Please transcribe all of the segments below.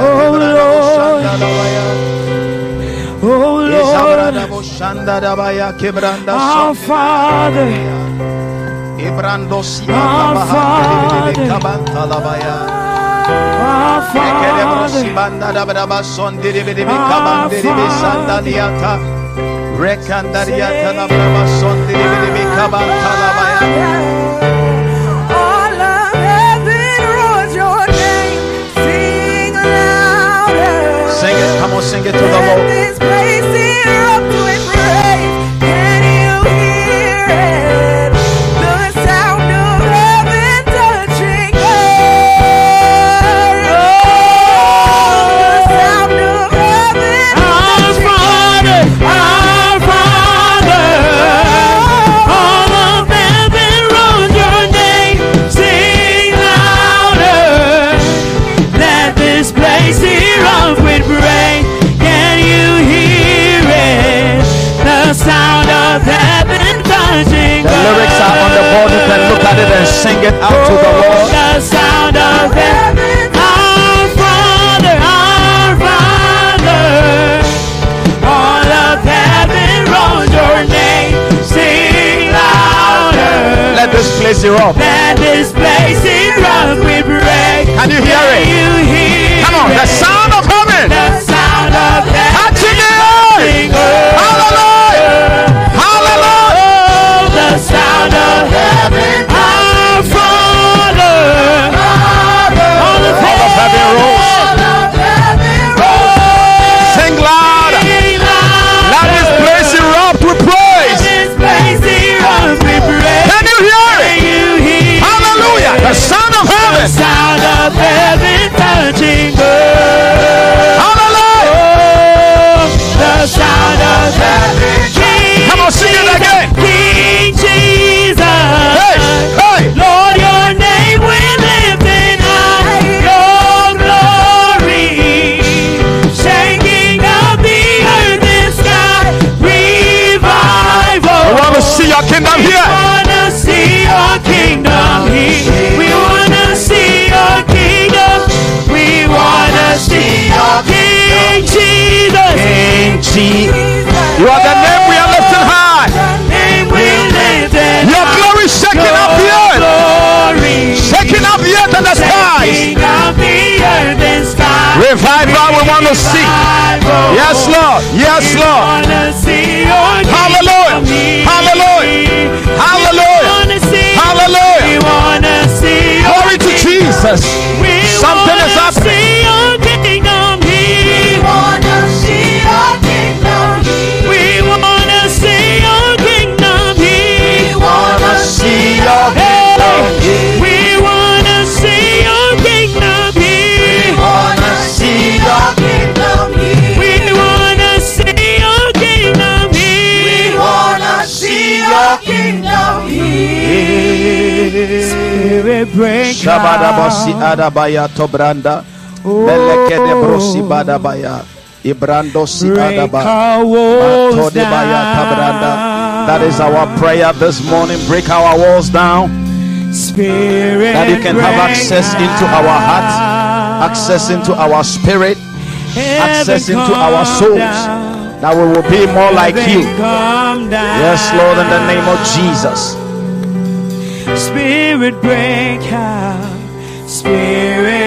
Oh Lord. Oh Lord. Our Father. Our Father. Our Father. Sing it, to the Lord. The. You can look at it and sing it out to the oh, Lord. The sound of heaven. Our Father, our Father. All of heaven roars your name. Sing louder. Let this place erupt. Let this place erupt with praise. Can you hear Can it? you hear Come on, the sound of heaven. The sound of heaven. Touching the earth. Sound of heaven. Our Father. Of All of heaven rolls. Sing loud. Let this place erupt with praise. Can you hear it? Hallelujah. The sound of heaven. the sound of heaven touching earth? Hallelujah. Oh, the sound of heaven. Come on, sing it again. Your kingdom We here. wanna see your kingdom here. We wanna see your kingdom. We wanna see your King Jesus. King Jesus. You are the name we are lifting high. Name we lift in Your glory shaking up the earth. Shaking up the earth and the skies. Revival we want to see. Yes, Lord. Yes, Lord. Hallelujah. Hallelujah. Hallelujah. Hallelujah. Glory to Jesus. Break Shabadabosi adabaya tobranda. Melekede brosi oh. badabaya. Ibrando si Break adaba. our walls Matodebaya tabranda. That is our prayer this morning. Break our walls down. Spirit That you can have access into our heart, access into our spirit, access into our souls. down. That we will be more like you. Yes, Lord, in the name of Jesus. Spirit break out. Spirit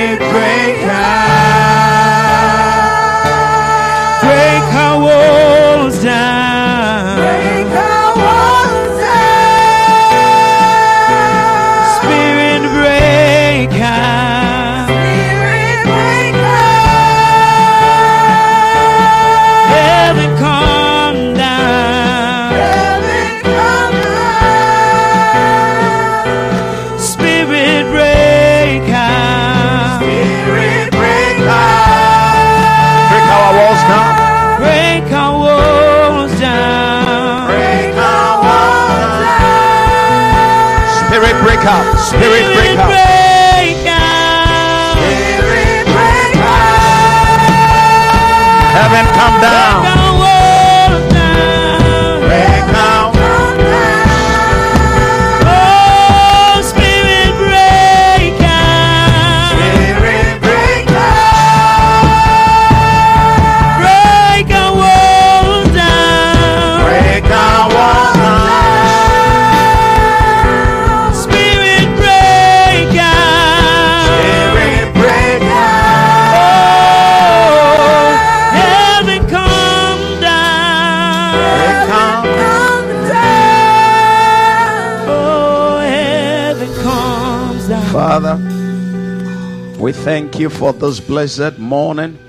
thank you for this blessed morning,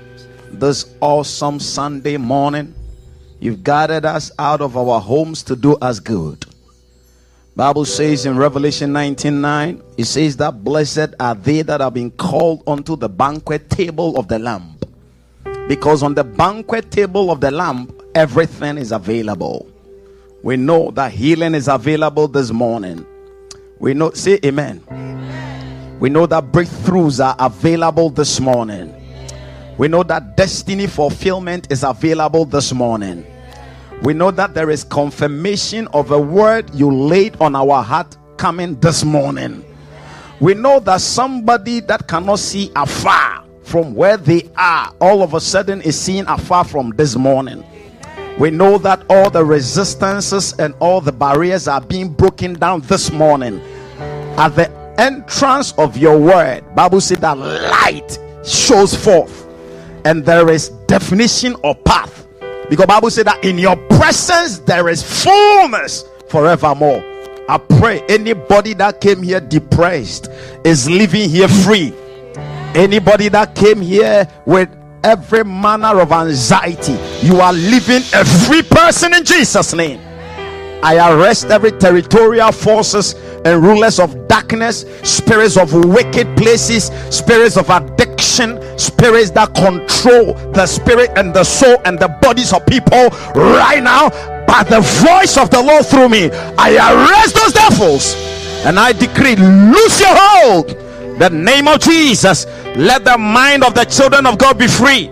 this awesome Sunday morning. You've guided us out of our homes to do us good. Bible says in Revelation 19:9, it says that blessed are they that have been called unto the banquet table of the Lamb. Because on the banquet table of the Lamb, everything is available. We know that healing is available this morning. We know, say amen. We know that breakthroughs are available this morning. We know that destiny fulfillment is available this morning. We know that there is confirmation of a word you laid on our heart coming this morning. We know that somebody that cannot see afar from where they are all of a sudden is seen afar from this morning. We know that all the resistances and all the barriers are being broken down this morning. At the entrance of your word, Bible said that light shows forth and there is definition or path. Because Bible said that in your presence there is fullness forevermore. I pray anybody that came here depressed is living here free. Anybody that came here with every manner of anxiety. You are living a free person in Jesus' name. I arrest every territorial forces and rulers of darkness, spirits of wicked places, spirits of addiction, spirits that control the spirit and the soul and the bodies of people right now. By the voice of the Lord through me, I arrest those devils and I decree, lose your hold the name of Jesus. Let the mind of the children of God be free.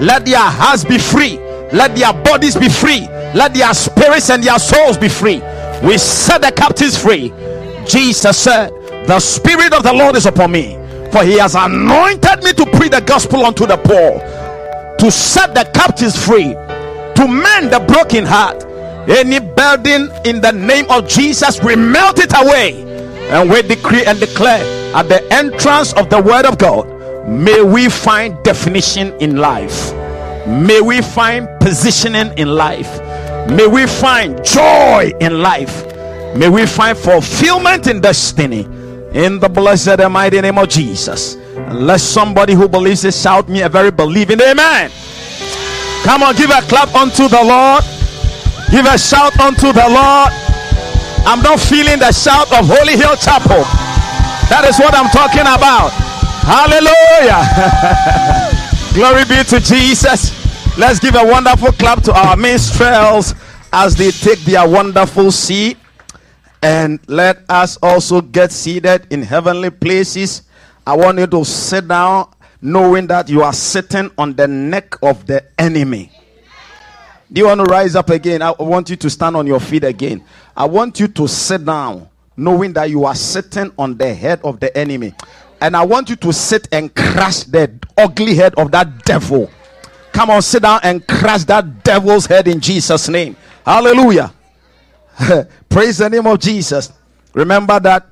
Let their hearts be free. Let their bodies be free. Let their spirits and their souls be free. We set the captives free. Jesus said, The Spirit of the Lord is upon me, for He has anointed me to preach the gospel unto the poor, to set the captives free, to mend the broken heart. Any burden in the name of Jesus, we melt it away and we decree and declare at the entrance of the word of God, may we find definition in life, may we find positioning in life, may we find joy in life, may we find fulfillment in destiny in the blessed and mighty name of Jesus. Let somebody who believes it shout me a very believing amen. Come on, give a clap unto the Lord, give a shout unto the Lord. I'm not feeling the shout of Holy Hill Chapel. That is what I'm talking about. Hallelujah. Glory be to Jesus. Let's give a wonderful clap to our minstrels as they take their wonderful seat. And let us also get seated in heavenly places. I want you to sit down knowing that you are sitting on the neck of the enemy. Do you want to rise up again? I want you to stand on your feet again. I want you to sit down, knowing that you are sitting on the head of the enemy. And I want you to sit and crush the ugly head of that devil. Come on, sit down and crush that devil's head in Jesus' name. Hallelujah. Praise the name of Jesus. Remember that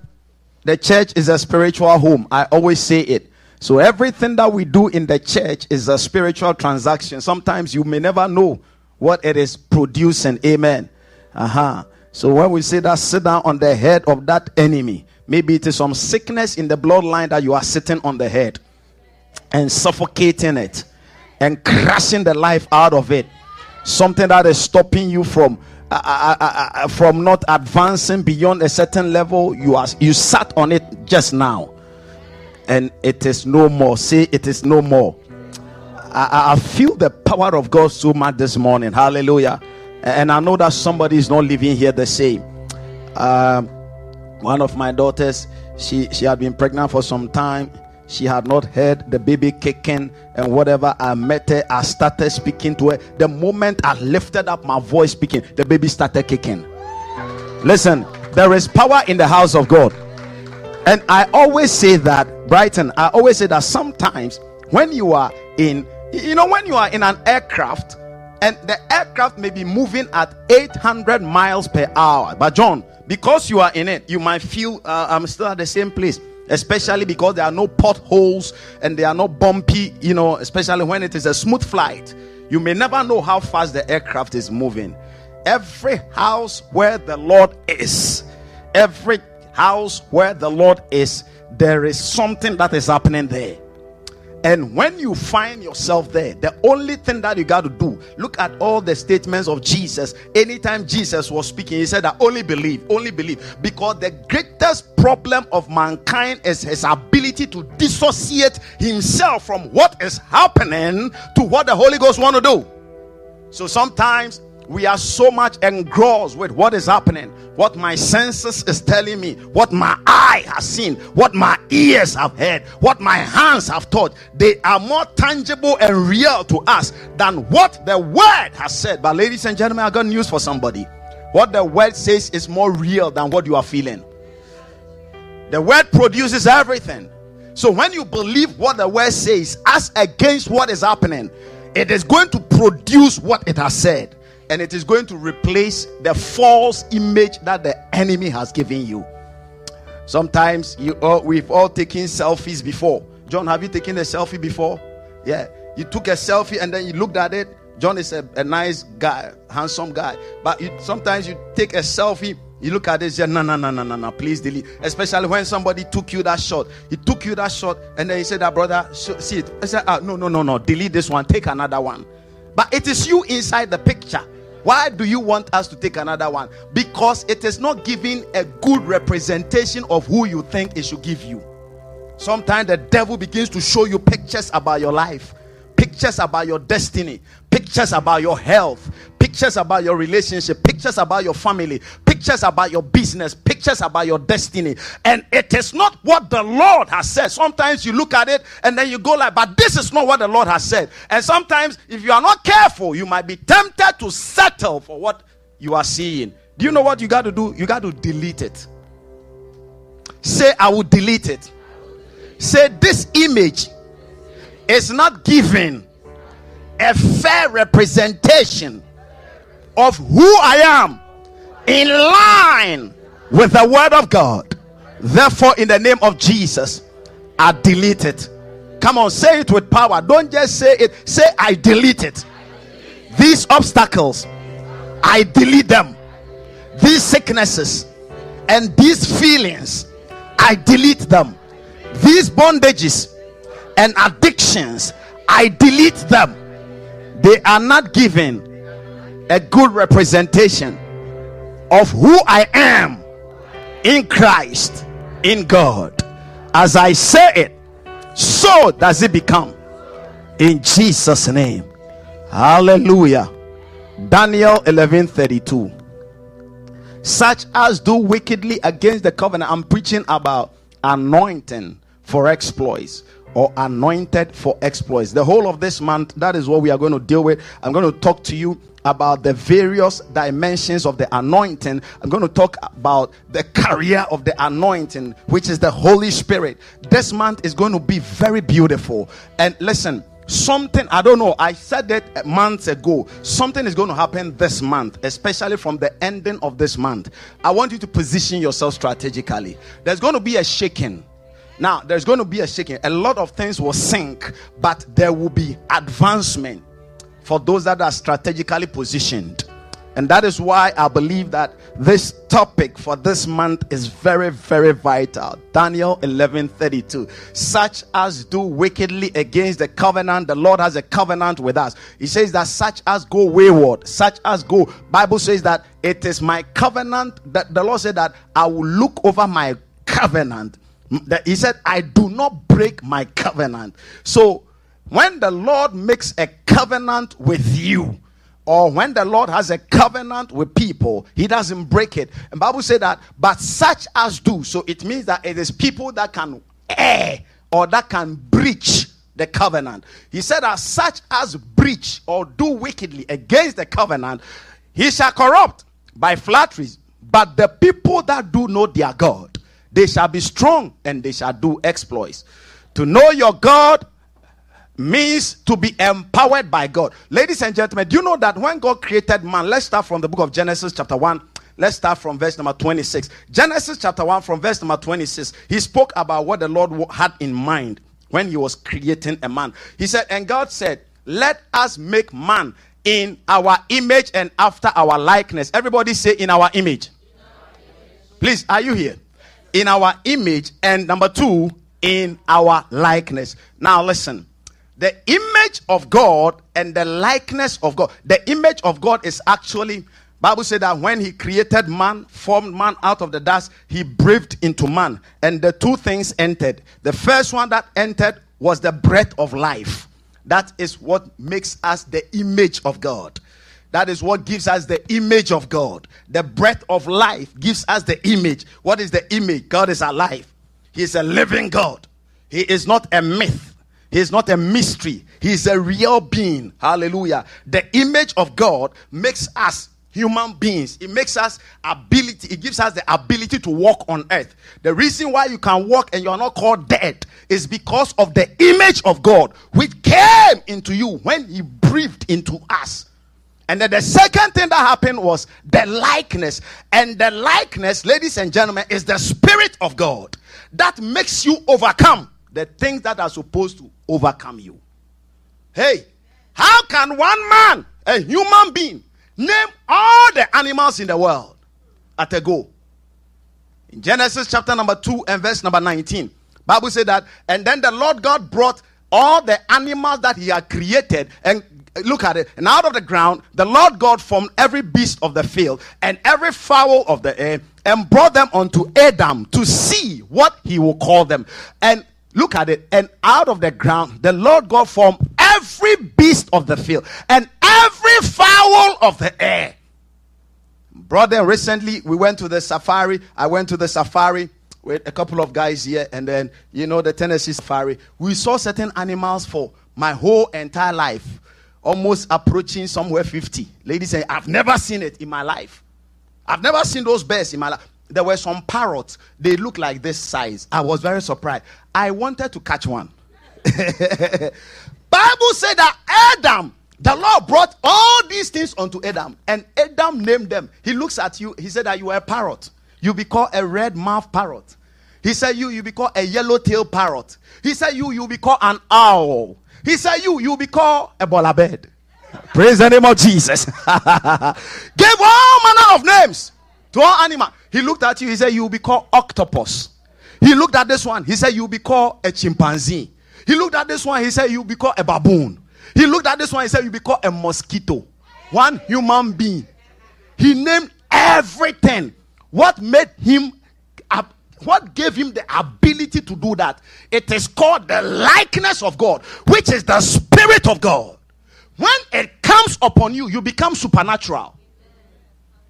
the church is a spiritual home. I always say it. So everything that we do in the church is a spiritual transaction. Sometimes you may never know what it is producing. Amen. Uh-huh. So when we say that sit down on the head of that enemy, maybe it is some sickness in the bloodline that you are sitting on the head and suffocating it and crushing the life out of it. Something that is stopping you from uh, uh, uh, uh, from not advancing beyond a certain level. You are you sat on it just now, and it is no more. See, it is no more. I, I feel the power of God so much this morning. Hallelujah. And I know that somebody is not living here the same. Um, one of my daughters, she, she had been pregnant for some time. She had not heard the baby kicking and whatever. I met her, I started speaking to her. The moment I lifted up my voice speaking, the baby started kicking. Listen, there is power in the house of God. And I always say that, Brighton, I always say that sometimes when you are in you know, when you are in an aircraft and the aircraft may be moving at 800 miles per hour, but John, because you are in it, you might feel uh, I'm still at the same place, especially because there are no potholes and they are no bumpy, you know, especially when it is a smooth flight. You may never know how fast the aircraft is moving. Every house where the Lord is, every house where the Lord is, there is something that is happening there. And when you find yourself there, the only thing that you got to do, look at all the statements of Jesus. Anytime Jesus was speaking, he said that only believe, only believe. Because the greatest problem of mankind is his ability to dissociate himself from what is happening to what the Holy Ghost want to do. So sometimes we are so much engrossed with what is happening, what my senses is telling me, what my eye has seen, what my ears have heard, what my hands have taught. They are more tangible and real to us than what the word has said. But, ladies and gentlemen, I got news for somebody. What the word says is more real than what you are feeling. The word produces everything. So, when you believe what the word says as against what is happening, it is going to produce what it has said and it is going to replace the false image that the enemy has given you. Sometimes you all, we've all taken selfies before. John, have you taken a selfie before? Yeah, you took a selfie and then you looked at it. John is a, a nice guy, handsome guy, but you, sometimes you take a selfie. You look at it, yeah, no, no, no, no, no, no, please delete. Especially when somebody took you that shot. He took you that shot, and then he said, that brother, see it. I said, ah, no, no, no, no, delete this one, take another one. But it is you inside the picture. Why do you want us to take another one? Because it is not giving a good representation of who you think it should give you. Sometimes the devil begins to show you pictures about your life, pictures about your destiny, pictures about your health, pictures about your relationship, pictures about your family, pictures about your business, pictures about your destiny. And it is not what the Lord has said. Sometimes you look at it and then you go like, but this is not what the Lord has said. And sometimes if you are not careful, you might be tempted to settle for what you are seeing. Do you know what you got to do? You got to delete it. Say, I will delete it. Say, this image is not giving a fair representation of who I am in line with the word of God. Therefore, in the name of Jesus, I delete it. Come on, say it with power. Don't just say it, say, I delete it. These obstacles, I delete them. These sicknesses and these feelings, I delete them. These bondages and addictions, I delete them. They are not given a good representation of who I am in Christ, in God. As I say it, so does it become. In Jesus' name. Hallelujah. Daniel 11 32. Such as do wickedly against the covenant. I'm preaching about anointing for exploits or anointed for exploits. The whole of this month, that is what we are going to deal with. I'm going to talk to you about the various dimensions of the anointing. I'm going to talk about the career of the anointing, which is the Holy Spirit. This month is going to be very beautiful. And listen, something I don't know. I said it months ago. Something is going to happen this month, especially from the ending of this month. I want you to position yourself strategically. There's going to be a shaking. Now, there's going to be a shaking. A lot of things will sink, but there will be advancement for those that are strategically positioned. And that is why I believe that this topic for this month is very, very vital. Daniel 11 32. Such as do wickedly against the covenant, the Lord has a covenant with us. He says that such as go wayward, such as go. Bible says that it is my covenant that the Lord said that I will look over my covenant. He said, I do not break my covenant. So when the Lord makes a covenant with you, or when the Lord has a covenant with people, he doesn't break it. And Bible said that, but such as do. So it means that it is people that can err or that can breach the covenant. He said that such as breach or do wickedly against the covenant, he shall corrupt by flatteries. But the people that do know their God, they shall be strong and they shall do exploits. To know your God means to be empowered by God. Ladies and gentlemen, do you know that when God created man, let's start from the book of Genesis, chapter 1. Let's start from verse number 26. Genesis chapter 1, from verse number 26. He spoke about what the Lord had in mind when he was creating a man. He said, And God said, Let us make man in our image and after our likeness. Everybody say, In our image. Please, are you here? In our image, and number two, in our likeness. Now, listen the image of God and the likeness of God. The image of God is actually Bible said that when he created man, formed man out of the dust, he breathed into man, and the two things entered. The first one that entered was the breath of life. That is what makes us the image of God. That is what gives us the image of God. The breath of life gives us the image. What is the image? God is alive. He is a living God. He is not a myth. He is not a mystery. He is a real being. Hallelujah. The image of God makes us human beings. It makes us ability. It gives us the ability to walk on earth. The reason why you can walk and you are not called dead is because of the image of God which came into you when He breathed into us. And then the second thing that happened was the likeness. And the likeness, ladies and gentlemen, is the Spirit of God that makes you overcome the things that are supposed to overcome you. Hey, how can one man, a human being, name all the animals in the world at a go? In Genesis chapter number 2 and verse number 19, Bible said that, and then the Lord God brought all the animals that he had created and look at it. And out of the ground, the Lord God formed every beast of the field and every fowl of the air and brought them unto Adam to see what he will call them. And look at it. And out of the ground, the Lord God formed every beast of the field and every fowl of the air. Brother, recently we went to the safari. I went to the safari with a couple of guys here, and then you know the Tennessee safari. We saw certain animals for my whole entire life almost approaching somewhere 50. Ladies say, I've never seen it in my life. I've never seen those bears in my life. There were some parrots. They look like this size. I was very surprised. I wanted to catch one. Bible said that Adam, the Lord brought all these things unto Adam, and Adam named them. He looks at you. He said that you are a parrot. You be called a red mouth parrot. He said you you be called a yellow tail parrot. He said you you be called an owl. He said, You, you'll be called a bed. Praise the name of Jesus. Gave all manner of names to all animal. He looked at you, he said, You'll be called octopus. He looked at this one, he said, You'll be called a chimpanzee. He looked at this one, he said, You'll be called a baboon. He looked at this one, he said, You'll be called a mosquito. One human being. He named everything. What made him what gave him the ability to do that? It is called the likeness of God, which is the Spirit of God. When it comes upon you, you become supernatural.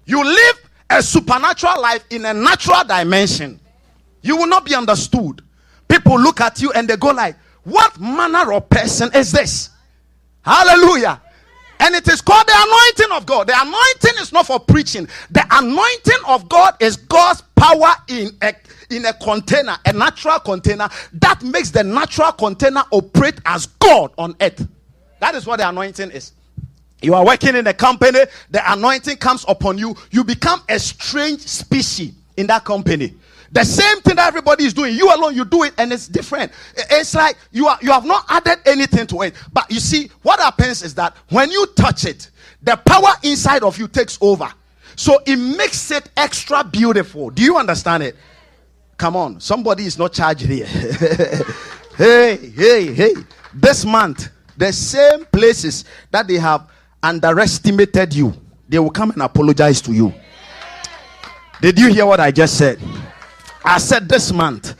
You live a supernatural life in a natural dimension. You will not be understood. People look at you and they go like, "What manner of person is this?" Hallelujah. And it is called the anointing of God. The anointing is not for preaching. The anointing of God is God's power in a, in a container, a natural container that makes the natural container operate as God on earth. That is what the anointing is. You are working in a company, the anointing comes upon you, you become a strange species in that company. The same thing that everybody is doing, you alone, you do it, and it's different. It's like you are you have not added anything to it. But you see, what happens is that when you touch it, the power inside of you takes over. So it makes it extra beautiful. Do you understand it? Come on, somebody is not charged here. hey, hey, hey. This month, the same places that they have underestimated you, they will come and apologize to you. Did you hear what I just said? I said this month,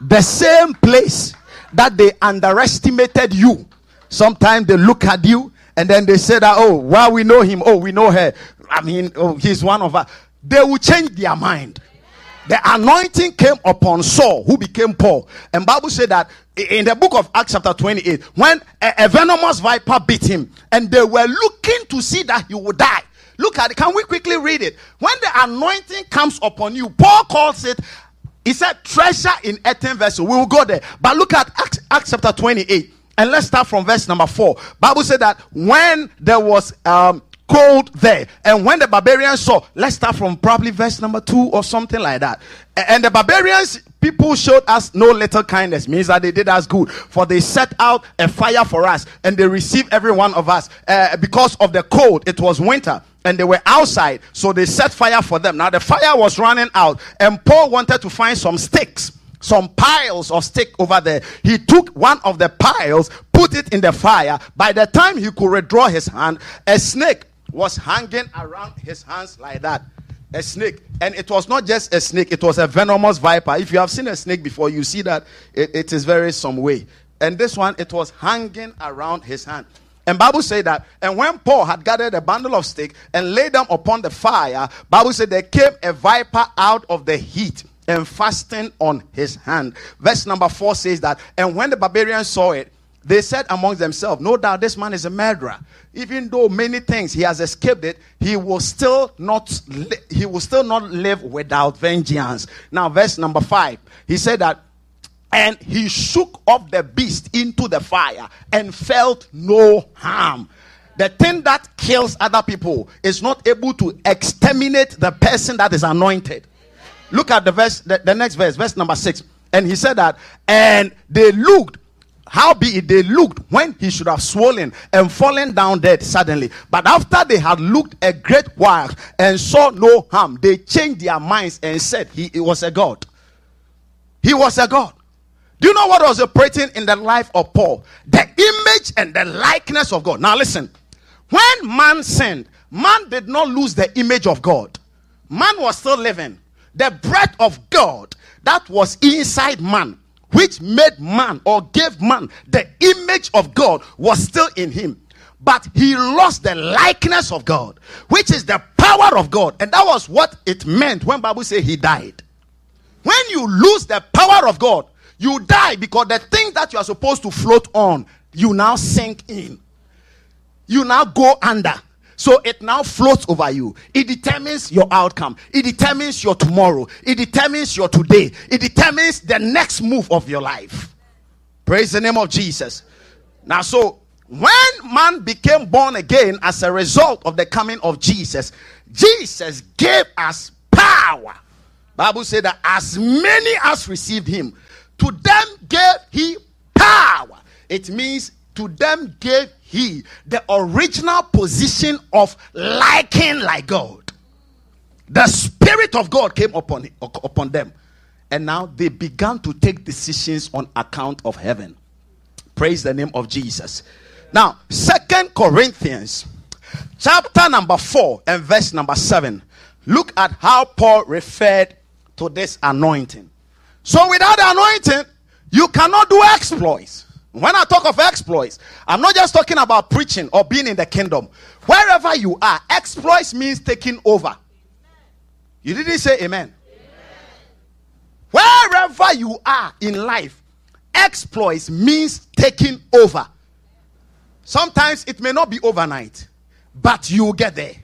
the same place that they underestimated you. Sometimes they look at you and then they say that, oh, well, we know him. Oh, we know her. I mean, oh, he's one of us. They will change their mind. The anointing came upon Saul, who became Paul. And Bible said that in the book of Acts chapter 28, when a, a venomous viper bit him, and they were looking to see that he would die. Look at it. Can we quickly read it? When the anointing comes upon you, Paul calls it he said, treasure in earthen vessel. We will go there. But look at Acts, Acts chapter 28. And let's start from verse number 4. Bible said that when there was um, cold there, and when the barbarians saw, let's start from probably verse number 2 or something like that. And the barbarians people showed us no little kindness means that they did us good for they set out a fire for us and they received every one of us uh, because of the cold it was winter and they were outside, so they set fire for them. Now the fire was running out, and Paul wanted to find some sticks some piles of stick over there. He took one of the piles, put it in the fire. By the time he could withdraw his hand, a snake was hanging around his hands like that. A snake. And it was not just a snake, it was a venomous viper. If you have seen a snake before, you see that it, it is very some way. And this one, it was hanging around his hand. And Bible said that, and when Paul had gathered a bundle of sticks and laid them upon the fire, Bible said there came a viper out of the heat and fastened on his hand. Verse number four says that, and when the barbarians saw it, they said among themselves, No doubt this man is a murderer. Even though many things he has escaped it, he will still not li- he will still not live without vengeance. Now, verse number five, he said that, and he shook off the beast into the fire and felt no harm. The thing that kills other people is not able to exterminate the person that is anointed. Look at the verse, the, the next verse, verse number six. And he said that, and they looked, how be it they looked when he should have swollen and fallen down dead suddenly. But after they had looked a great while and saw no harm, they changed their minds and said he, he was a god. He was a god. Do you know what was operating in the life of Paul? The image and the likeness of God. Now listen. When man sinned, man did not lose the image of God. Man was still living. The breath of God that was inside man, which made man or gave man the image of God, was still in him. But he lost the likeness of God, which is the power of God. And that was what it meant when Bible say he died. When you lose the power of God, you die because the thing that you are supposed to float on, you now sink in. You now go under. So it now floats over you. It determines your outcome. It determines your tomorrow. It determines your today. It determines the next move of your life. Praise the name of Jesus. Now, so when man became born again as a result of the coming of Jesus, Jesus gave us power. Bible said that as many as received him, to them gave he power. It means to them gave he the original position of liking like God. The Spirit of God came upon, upon them. And now they began to take decisions on account of heaven. Praise the name of Jesus. Now, Second Corinthians chapter number 4 and verse number 7. Look at how Paul referred to this anointing. So without the anointing, you cannot do exploits. When I talk of exploits, I'm not just talking about preaching or being in the kingdom. Wherever you are, exploits means taking over. You didn't say amen. Wherever you are in life, exploits means taking over. Sometimes it may not be overnight, but you will get there.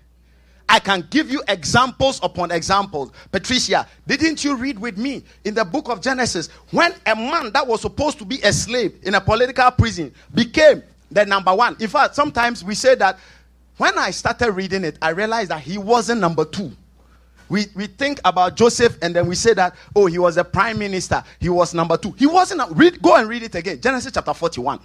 I can give you examples upon examples. Patricia, didn't you read with me in the book of Genesis when a man that was supposed to be a slave in a political prison became the number one? In fact, sometimes we say that when I started reading it, I realized that he wasn't number two. We, we think about Joseph and then we say that, oh, he was a prime minister. He was number two. He wasn't. Read, go and read it again. Genesis chapter 41.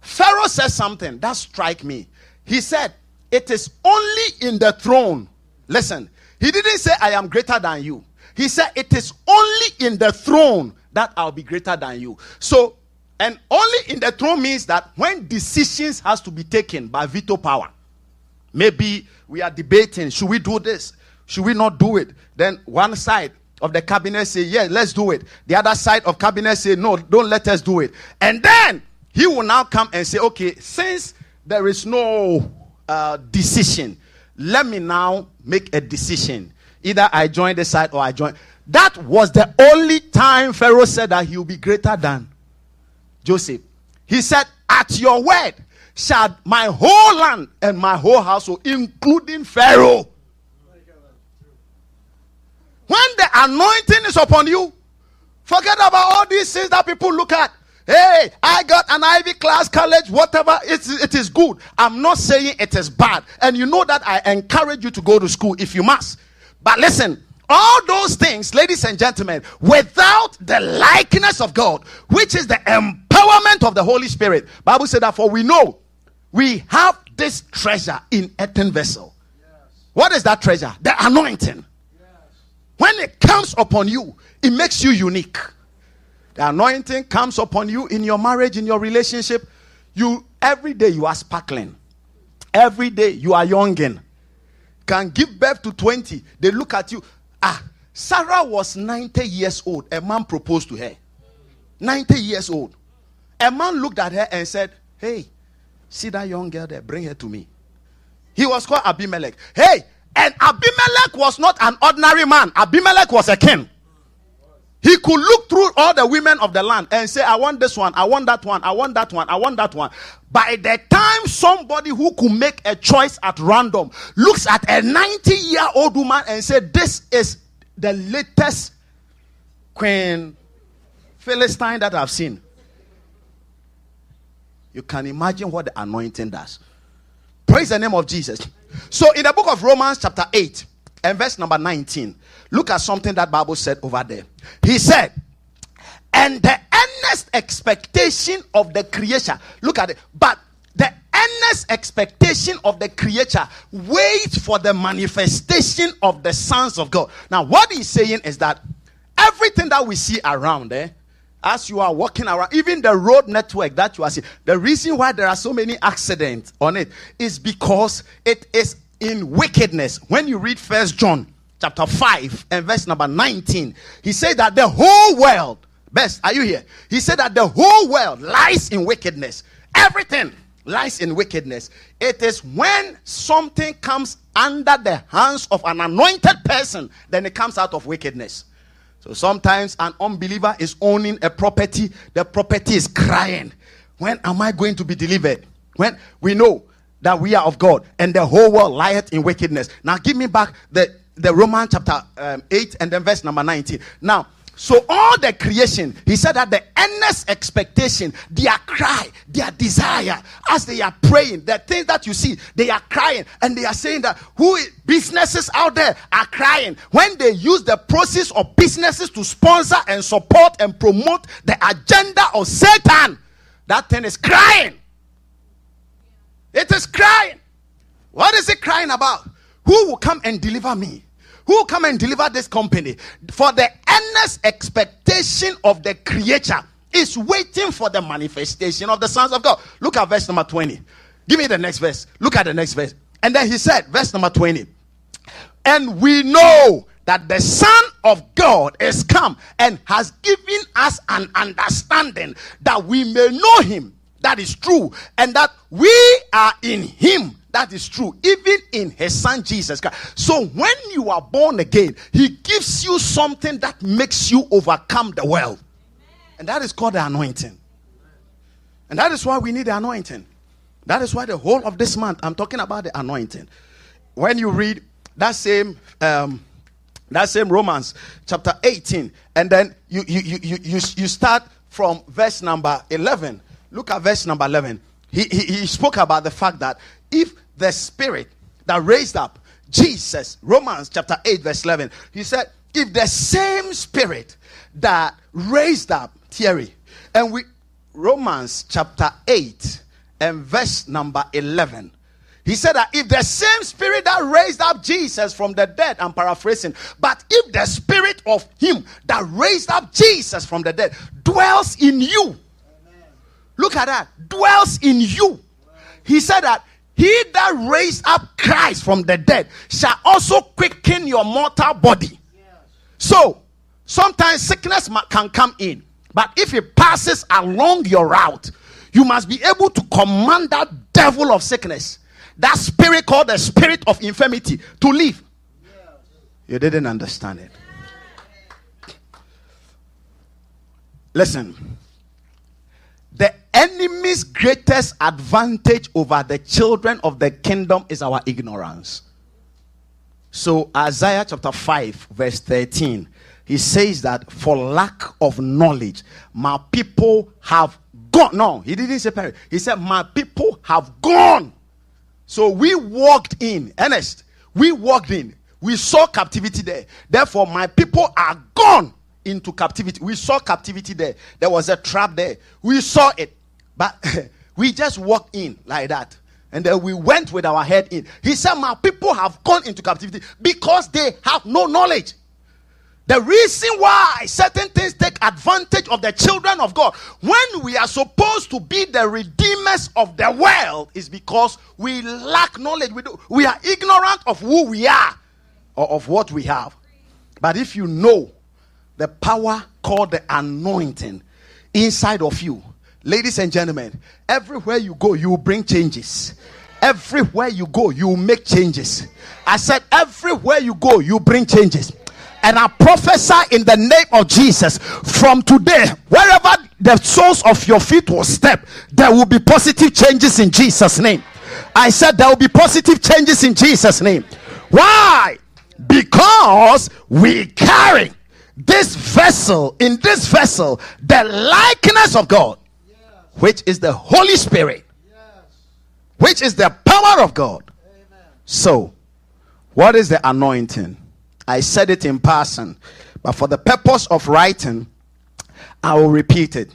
Pharaoh says something that strike me. He said, it is only in the throne. Listen, he didn't say, I am greater than you. He said, It is only in the throne that I'll be greater than you. So, and only in the throne means that when decisions has to be taken by veto power, maybe we are debating, should we do this? Should we not do it? Then one side of the cabinet say, yeah, let's do it. The other side of cabinet say, no, don't let us do it. And then he will now come and say, okay, since there is no uh, decision. Let me now make a decision. Either I join the side or I join. That was the only time Pharaoh said that he will be greater than Joseph. He said, At your word shall my whole land and my whole household, including Pharaoh. When the anointing is upon you, forget about all these things that people look at. Hey, I got an Ivy class college, whatever. It's, it is good. I'm not saying it is bad. And you know that I encourage you to go to school if you must. But listen, all those things, ladies and gentlemen, without the likeness of God, which is the empowerment of the Holy Spirit, Bible said that for we know we have this treasure in earthen vessel. Yes. What is that treasure? The anointing. Yes. When it comes upon you, it makes you unique. The anointing comes upon you in your marriage, in your relationship. You every day you are sparkling. Every day you are younging. Can give birth to 20. They look at you. Ah, Sarah was 90 years old. A man proposed to her. 90 years old. A man looked at her and said, Hey, see that young girl there? Bring her to me. He was called Abimelech. Hey, and Abimelech was not an ordinary man. Abimelech was a king. He could look through all the women of the land and say, I want this one, I want that one, I want that one, I want that one. By the time somebody who could make a choice at random looks at a 90 year old woman and say, This is the latest Queen Philistine that I've seen. You can imagine what the anointing does. Praise the name of Jesus. So in the book of Romans, chapter 8, and verse number 19, look at something that Bible said over there. He said, and the earnest expectation of the creation. Look at it. But the earnest expectation of the creature waits for the manifestation of the sons of God. Now, what he's saying is that everything that we see around, eh, as you are walking around, even the road network that you are seeing, the reason why there are so many accidents on it is because it is in wickedness. When you read First John chapter 5 and verse number 19, he said that the whole world, best, are you here? He said that the whole world lies in wickedness. Everything lies in wickedness. It is when something comes under the hands of an anointed person, then it comes out of wickedness. So sometimes an unbeliever is owning a property, the property is crying. When am I going to be delivered? When we know that we are of God and the whole world lieth in wickedness. Now give me back the, the Roman chapter um, 8 and then verse number 19. Now, so all the creation, he said that the earnest expectation, their cry, their desire, as they are praying, the things that you see, they are crying and they are saying that who businesses out there are crying when they use the process of businesses to sponsor and support and promote the agenda of Satan. That thing is crying. It is crying. What is it crying about? Who will come and deliver me? Who come and deliver this company? For the earnest expectation of the creature is waiting for the manifestation of the sons of God. Look at verse number 20. Give me the next verse. Look at the next verse. And then he said, verse number 20. And we know that the Son of God is come and has given us an understanding that we may know him. That is true. And that we are in him. That is true. Even in his son Jesus Christ. So when you are born again, he gives you something that makes you overcome the world. And that is called the anointing. And that is why we need the anointing. That is why the whole of this month I'm talking about the anointing. When you read that same um, that same Romans chapter 18, and then you you you you you, you start from verse number 11. Look at verse number 11. He, he, he spoke about the fact that if the spirit that raised up Jesus, Romans chapter 8, verse 11, he said, if the same spirit that raised up Thierry, and we, Romans chapter 8 and verse number 11, he said that if the same spirit that raised up Jesus from the dead, I'm paraphrasing, but if the spirit of him that raised up Jesus from the dead dwells in you, look at that, dwells in you. He said that he that raised up Christ from the dead shall also quicken your mortal body. So, sometimes sickness can come in, but if it passes along your route, you must be able to command that devil of sickness, that spirit called the spirit of infirmity, to leave. You didn't understand it. Listen, the enemy's greatest advantage over the children of the kingdom is our ignorance. So, Isaiah chapter 5, verse 13, he says that for lack of knowledge, my people have gone. No, he didn't say perish. He said, My people have gone. So we walked in, Ernest, we walked in. We saw captivity there. Therefore, my people are gone into captivity. We saw captivity there. There was a trap there. We saw it. But we just walked in like that. And then we went with our head in. He said, My people have gone into captivity because they have no knowledge. The reason why certain things take advantage of the children of God when we are supposed to be the redeemers of the world is because we lack knowledge. We, do, we are ignorant of who we are or of what we have. But if you know the power called the anointing inside of you, ladies and gentlemen, everywhere you go, you bring changes. Everywhere you go, you make changes. I said, everywhere you go, you bring changes. And I prophesy in the name of Jesus from today, wherever the soles of your feet will step, there will be positive changes in Jesus' name. I said there will be positive changes in Jesus' name. Why? Because we carry this vessel, in this vessel, the likeness of God, which is the Holy Spirit, which is the power of God. So, what is the anointing? I said it in passing, but for the purpose of writing, I will repeat it.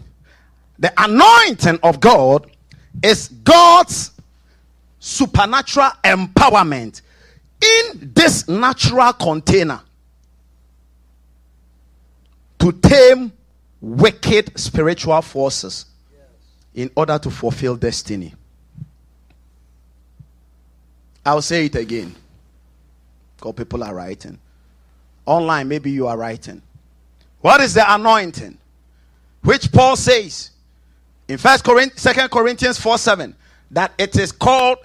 The anointing of God is God's supernatural empowerment in this natural container to tame wicked spiritual forces in order to fulfill destiny. I'll say it again because people are writing. Online, maybe you are writing. What is the anointing? Which Paul says in First Corinthians, Second Corinthians 4 7 that it is called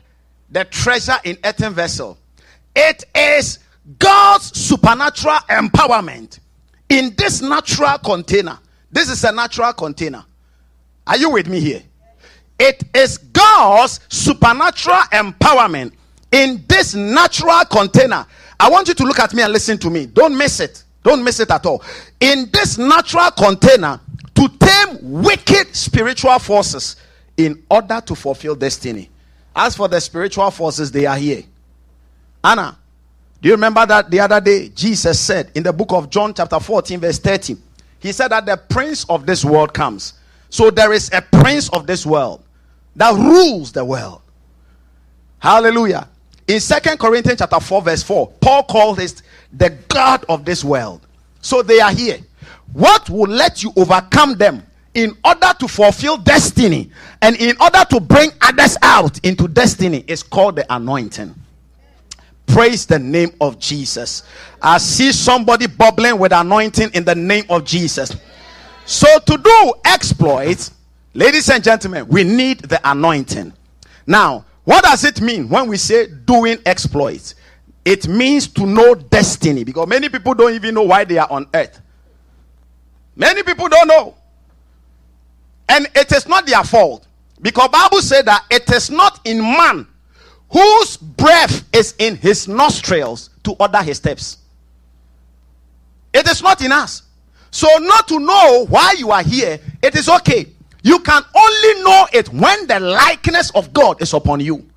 the treasure in earthen vessel. It is God's supernatural empowerment in this natural container. This is a natural container. Are you with me here? It is God's supernatural empowerment in this natural container. I want you to look at me and listen to me. Don't miss it. Don't miss it at all. In this natural container, to tame wicked spiritual forces in order to fulfill destiny. As for the spiritual forces, they are here. Anna, do you remember that the other day Jesus said in the book of John, chapter 14, verse 30, he said that the prince of this world comes. So there is a prince of this world that rules the world. Hallelujah. In Second Corinthians chapter 4, verse 4, Paul called this the God of this world. So they are here. What will let you overcome them in order to fulfill destiny and in order to bring others out into destiny is called the anointing. Praise the name of Jesus. I see somebody bubbling with anointing in the name of Jesus. So, to do exploits, ladies and gentlemen, we need the anointing. Now, what does it mean when we say doing exploits? It means to know destiny because many people don't even know why they are on earth. Many people don't know. And it is not their fault because Bible said that it is not in man whose breath is in his nostrils to order his steps. It is not in us. So, not to know why you are here, it is okay. You can only know it when the likeness of God is upon you.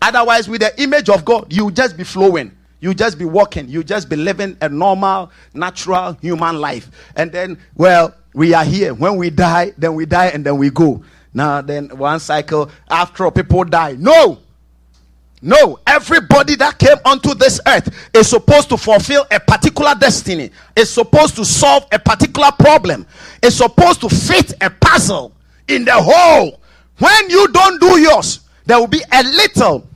Otherwise, with the image of God, you just be flowing. You just be walking. You just be living a normal, natural human life. And then, well, we are here. When we die, then we die and then we go. Now, then one cycle after all, people die. No, no, everybody that came onto this earth is supposed to fulfill a particular destiny, is supposed to solve a particular problem, is supposed to fit a puzzle in the whole. When you don't do yours, there will be a little,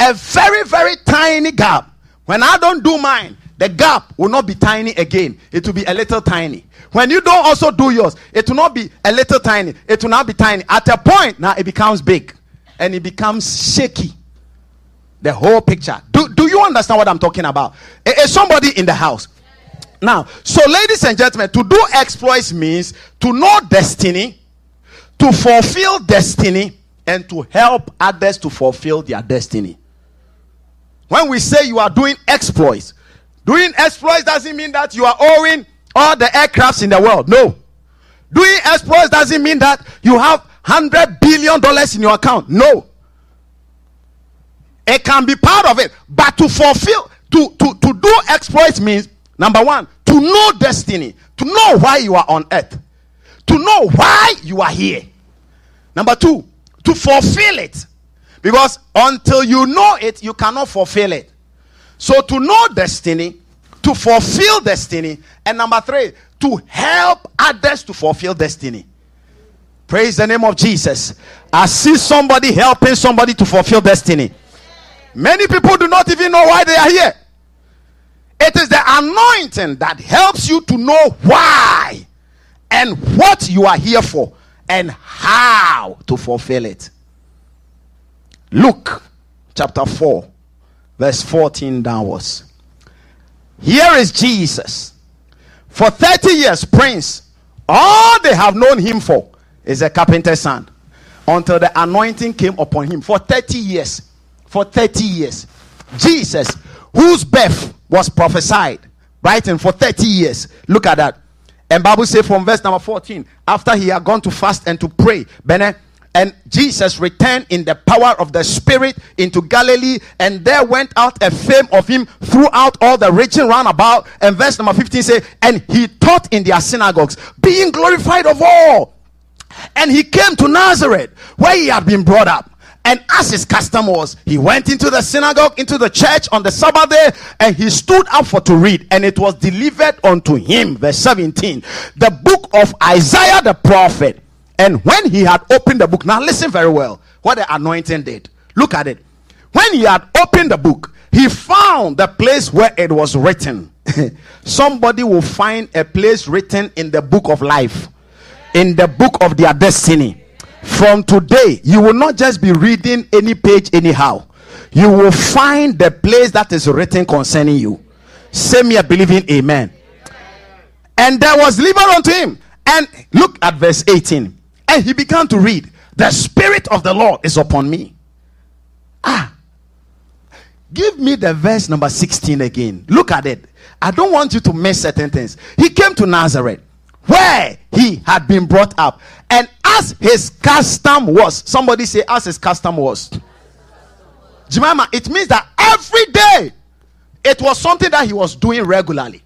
a very, very tiny gap. When I don't do mine, the gap will not be tiny again. It will be a little tiny. When you don't also do yours, it will not be a little tiny. It will not be tiny. At a point, now it becomes big and it becomes shaky the whole picture. Do, do you understand what I'm talking about? Is somebody in the house? Now, so ladies and gentlemen, to do exploits means to know destiny, to fulfill destiny, and to help others to fulfill their destiny. When we say you are doing exploits, doing exploits doesn't mean that you are owing all the aircrafts in the world. No. Doing exploits doesn't mean that you have hundred billion dollars in your account. No. It can be part of it, but to fulfill, to, to, to do exploits means number one, to know destiny, to know why you are on earth, to know why you are here. Number two, to fulfill it. Because until you know it, you cannot fulfill it. So, to know destiny, to fulfill destiny. And number three, to help others to fulfill destiny. Praise the name of Jesus. I see somebody helping somebody to fulfill destiny. Many people do not even know why they are here. It is the anointing that helps you to know why and what you are here for and how to fulfill it. Luke chapter 4, verse 14 downwards. Here is Jesus. For 30 years, Prince, all they have known him for is a carpenter's son until the anointing came upon him. For 30 years, for 30 years, Jesus, whose birth was prophesied, right? And for 30 years, look at that. And Bible say from verse number 14, after he had gone to fast and to pray, Bene, and Jesus returned in the power of the Spirit into Galilee, and there went out a fame of him throughout all the region round about. And verse number 15 say, And he taught in their synagogues, being glorified of all. And he came to Nazareth, where he had been brought up. And as his custom was, he went into the synagogue, into the church on the Sabbath day, and he stood up for to read. And it was delivered unto him, verse 17, the book of Isaiah the prophet. And when he had opened the book, now listen very well what the anointing did. Look at it. When he had opened the book, he found the place where it was written. Somebody will find a place written in the book of life, in the book of their destiny. From today, you will not just be reading any page anyhow. You will find the place that is written concerning you. Say me a believing amen. And there was delivered unto him. And look at verse 18. And he began to read, The Spirit of the Lord is upon me. Ah. Give me the verse number 16 again. Look at it. I don't want you to miss certain things. He came to Nazareth where he had been brought up. And as his custom was, somebody say, as his custom was. Jemima, it means that every day it was something that he was doing regularly.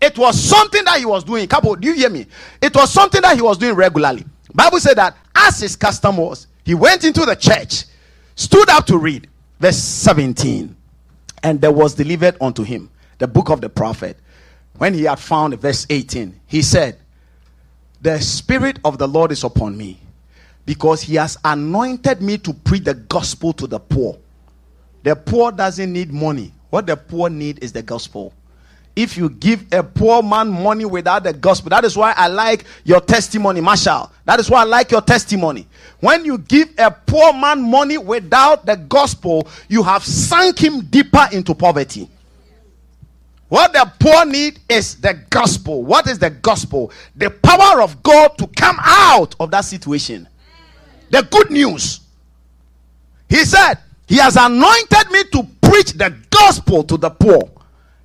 It was something that he was doing. Couple, do you hear me? It was something that he was doing regularly. Bible said that as his custom was, he went into the church, stood up to read. Verse 17. And there was delivered unto him the book of the prophet. When he had found verse 18, he said, The Spirit of the Lord is upon me because he has anointed me to preach the gospel to the poor. The poor doesn't need money. What the poor need is the gospel. If you give a poor man money without the gospel, that is why I like your testimony, Marshall. That is why I like your testimony. When you give a poor man money without the gospel, you have sunk him deeper into poverty. What the poor need is the gospel. What is the gospel? The power of God to come out of that situation. The good news. He said, He has anointed me to preach the gospel to the poor.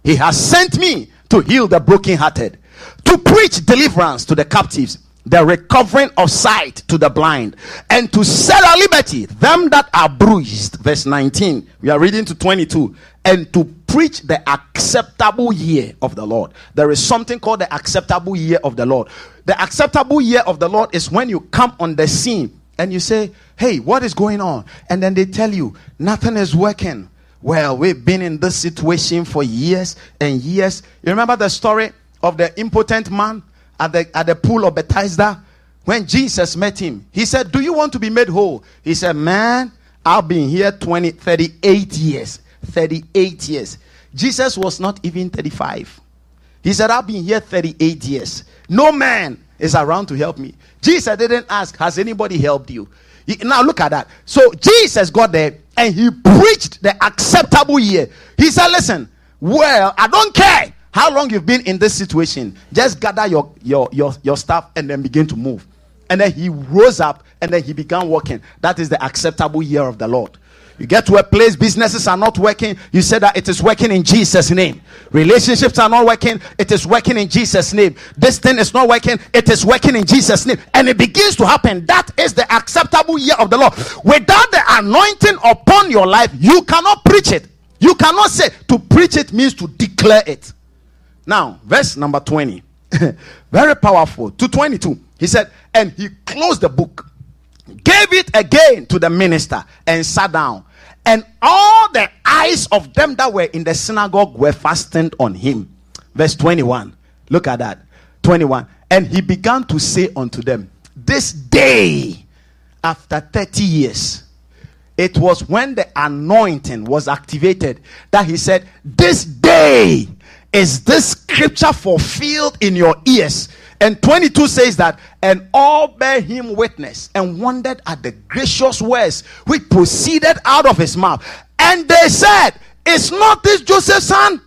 He has sent me to heal the brokenhearted, to preach deliverance to the captives, the recovering of sight to the blind, and to set at liberty them that are bruised. Verse 19. We are reading to 22. And to preach the acceptable year of the Lord. There is something called the acceptable year of the Lord. The acceptable year of the Lord is when you come on the scene and you say, Hey, what is going on? And then they tell you, Nothing is working. Well, we've been in this situation for years and years. You remember the story of the impotent man at the, at the pool of Bethesda? When Jesus met him, he said, Do you want to be made whole? He said, Man, I've been here 20, 38 years. 38 years. Jesus was not even 35. He said, I've been here 38 years. No man is around to help me. Jesus didn't ask, Has anybody helped you? He- now look at that. So Jesus got there and he preached the acceptable year. He said, Listen, well, I don't care how long you've been in this situation. Just gather your, your, your, your stuff and then begin to move. And then he rose up and then he began working. That is the acceptable year of the Lord. You get to a place, businesses are not working. You say that it is working in Jesus' name. Relationships are not working. It is working in Jesus' name. This thing is not working. It is working in Jesus' name. And it begins to happen. That is the acceptable year of the Lord. Without the anointing upon your life, you cannot preach it. You cannot say to preach it means to declare it. Now, verse number 20. Very powerful. To 22. He said, And he closed the book, gave it again to the minister, and sat down. And all the eyes of them that were in the synagogue were fastened on him. Verse 21. Look at that. 21. And he began to say unto them, This day, after 30 years, it was when the anointing was activated that he said, This day is this scripture fulfilled in your ears. And 22 says that, and all bear him witness and wondered at the gracious words which proceeded out of his mouth. And they said, Is not this Joseph's son?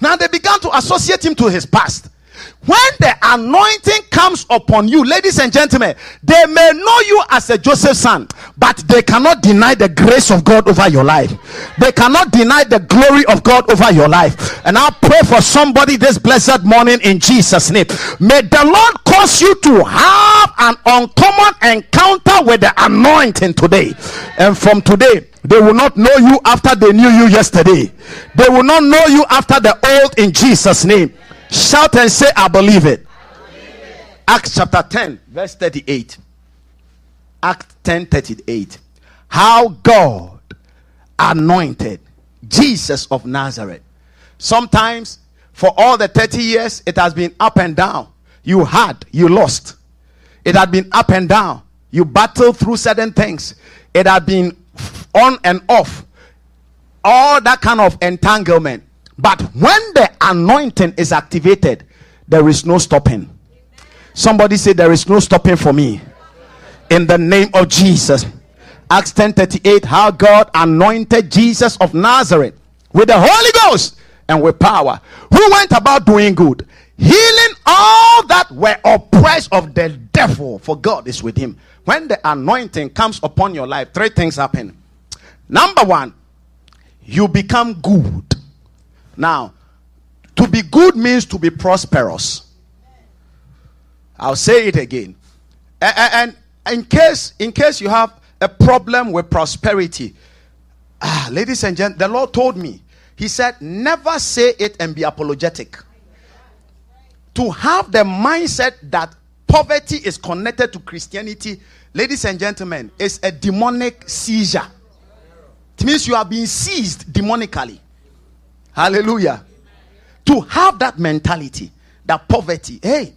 Now they began to associate him to his past. When the anointing comes upon you, ladies and gentlemen, they may know you as a Joseph son, but they cannot deny the grace of God over your life. They cannot deny the glory of God over your life. And I pray for somebody this blessed morning in Jesus' name. May the Lord cause you to have an uncommon encounter with the anointing today. And from today, they will not know you after they knew you yesterday. They will not know you after the old in Jesus' name. Shout and say, I believe it. Acts chapter 10, verse 38. Act 10 38. How God anointed Jesus of Nazareth. Sometimes, for all the 30 years, it has been up and down. You had, you lost. It had been up and down. You battled through certain things. It had been on and off. All that kind of entanglement. But when the anointing is activated, there is no stopping. Somebody say, There is no stopping for me. In the name of Jesus. Acts 10 38, how God anointed Jesus of Nazareth with the Holy Ghost and with power, who went about doing good, healing all that were oppressed of the devil, for God is with him. When the anointing comes upon your life, three things happen. Number one, you become good. Now, to be good means to be prosperous. I'll say it again. And, in case in case you have a problem with prosperity, ah, ladies and gentlemen, the Lord told me. He said, never say it and be apologetic. To have the mindset that poverty is connected to Christianity, ladies and gentlemen, is a demonic seizure. It means you are being seized demonically. Hallelujah. To have that mentality, that poverty, hey,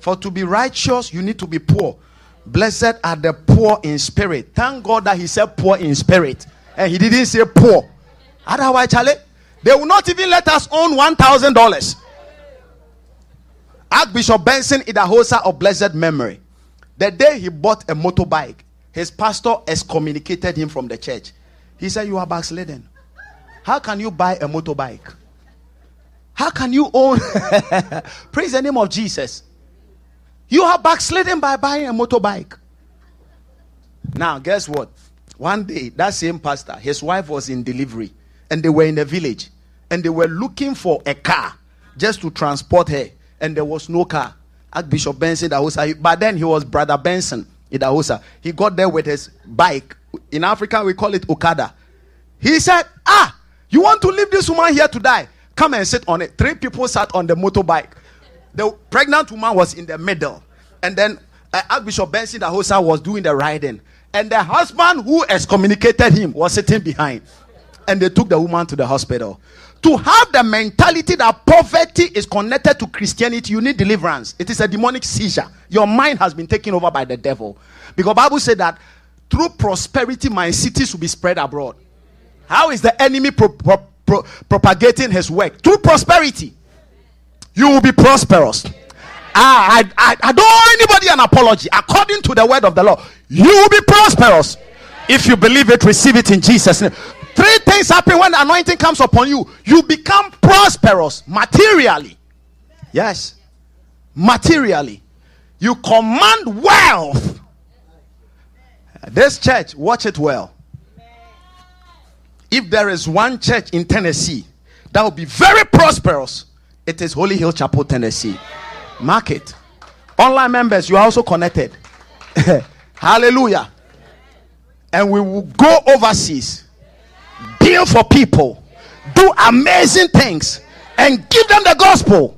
for to be righteous, you need to be poor. Blessed are the poor in spirit. Thank God that He said poor in spirit, and He didn't say poor. Otherwise, Charlie, they will not even let us own one thousand dollars. Archbishop Benson Idahosa of blessed memory, the day he bought a motorbike, his pastor excommunicated him from the church. He said, "You are backslidden." How can you buy a motorbike? How can you own? Praise the name of Jesus. You are backsliding by buying a motorbike. Now, guess what? One day, that same pastor, his wife was in delivery, and they were in a village, and they were looking for a car just to transport her, and there was no car. Archbishop Benson Idahosa, but then he was Brother Benson Idahosa. He got there with his bike. In Africa, we call it Okada. He said, Ah, you want to leave this woman here to die? Come and sit on it. Three people sat on the motorbike. The pregnant woman was in the middle. And then uh, Archbishop Benson Idahosa was doing the riding. And the husband who excommunicated him was sitting behind. And they took the woman to the hospital. To have the mentality that poverty is connected to Christianity, you need deliverance. It is a demonic seizure. Your mind has been taken over by the devil. Because Bible said that through prosperity, my cities will be spread abroad. How is the enemy pro- pro- pro- propagating his work? Through prosperity. You will be prosperous. Ah, I, I, I don't owe anybody an apology. According to the word of the Lord, you will be prosperous. If you believe it, receive it in Jesus' name. Three things happen when the anointing comes upon you. You become prosperous materially. Yes. Materially. You command wealth. This church, watch it well if there is one church in Tennessee that will be very prosperous, it is Holy Hill Chapel, Tennessee. Mark it. Online members, you are also connected. Hallelujah. And we will go overseas, build for people, do amazing things, and give them the gospel.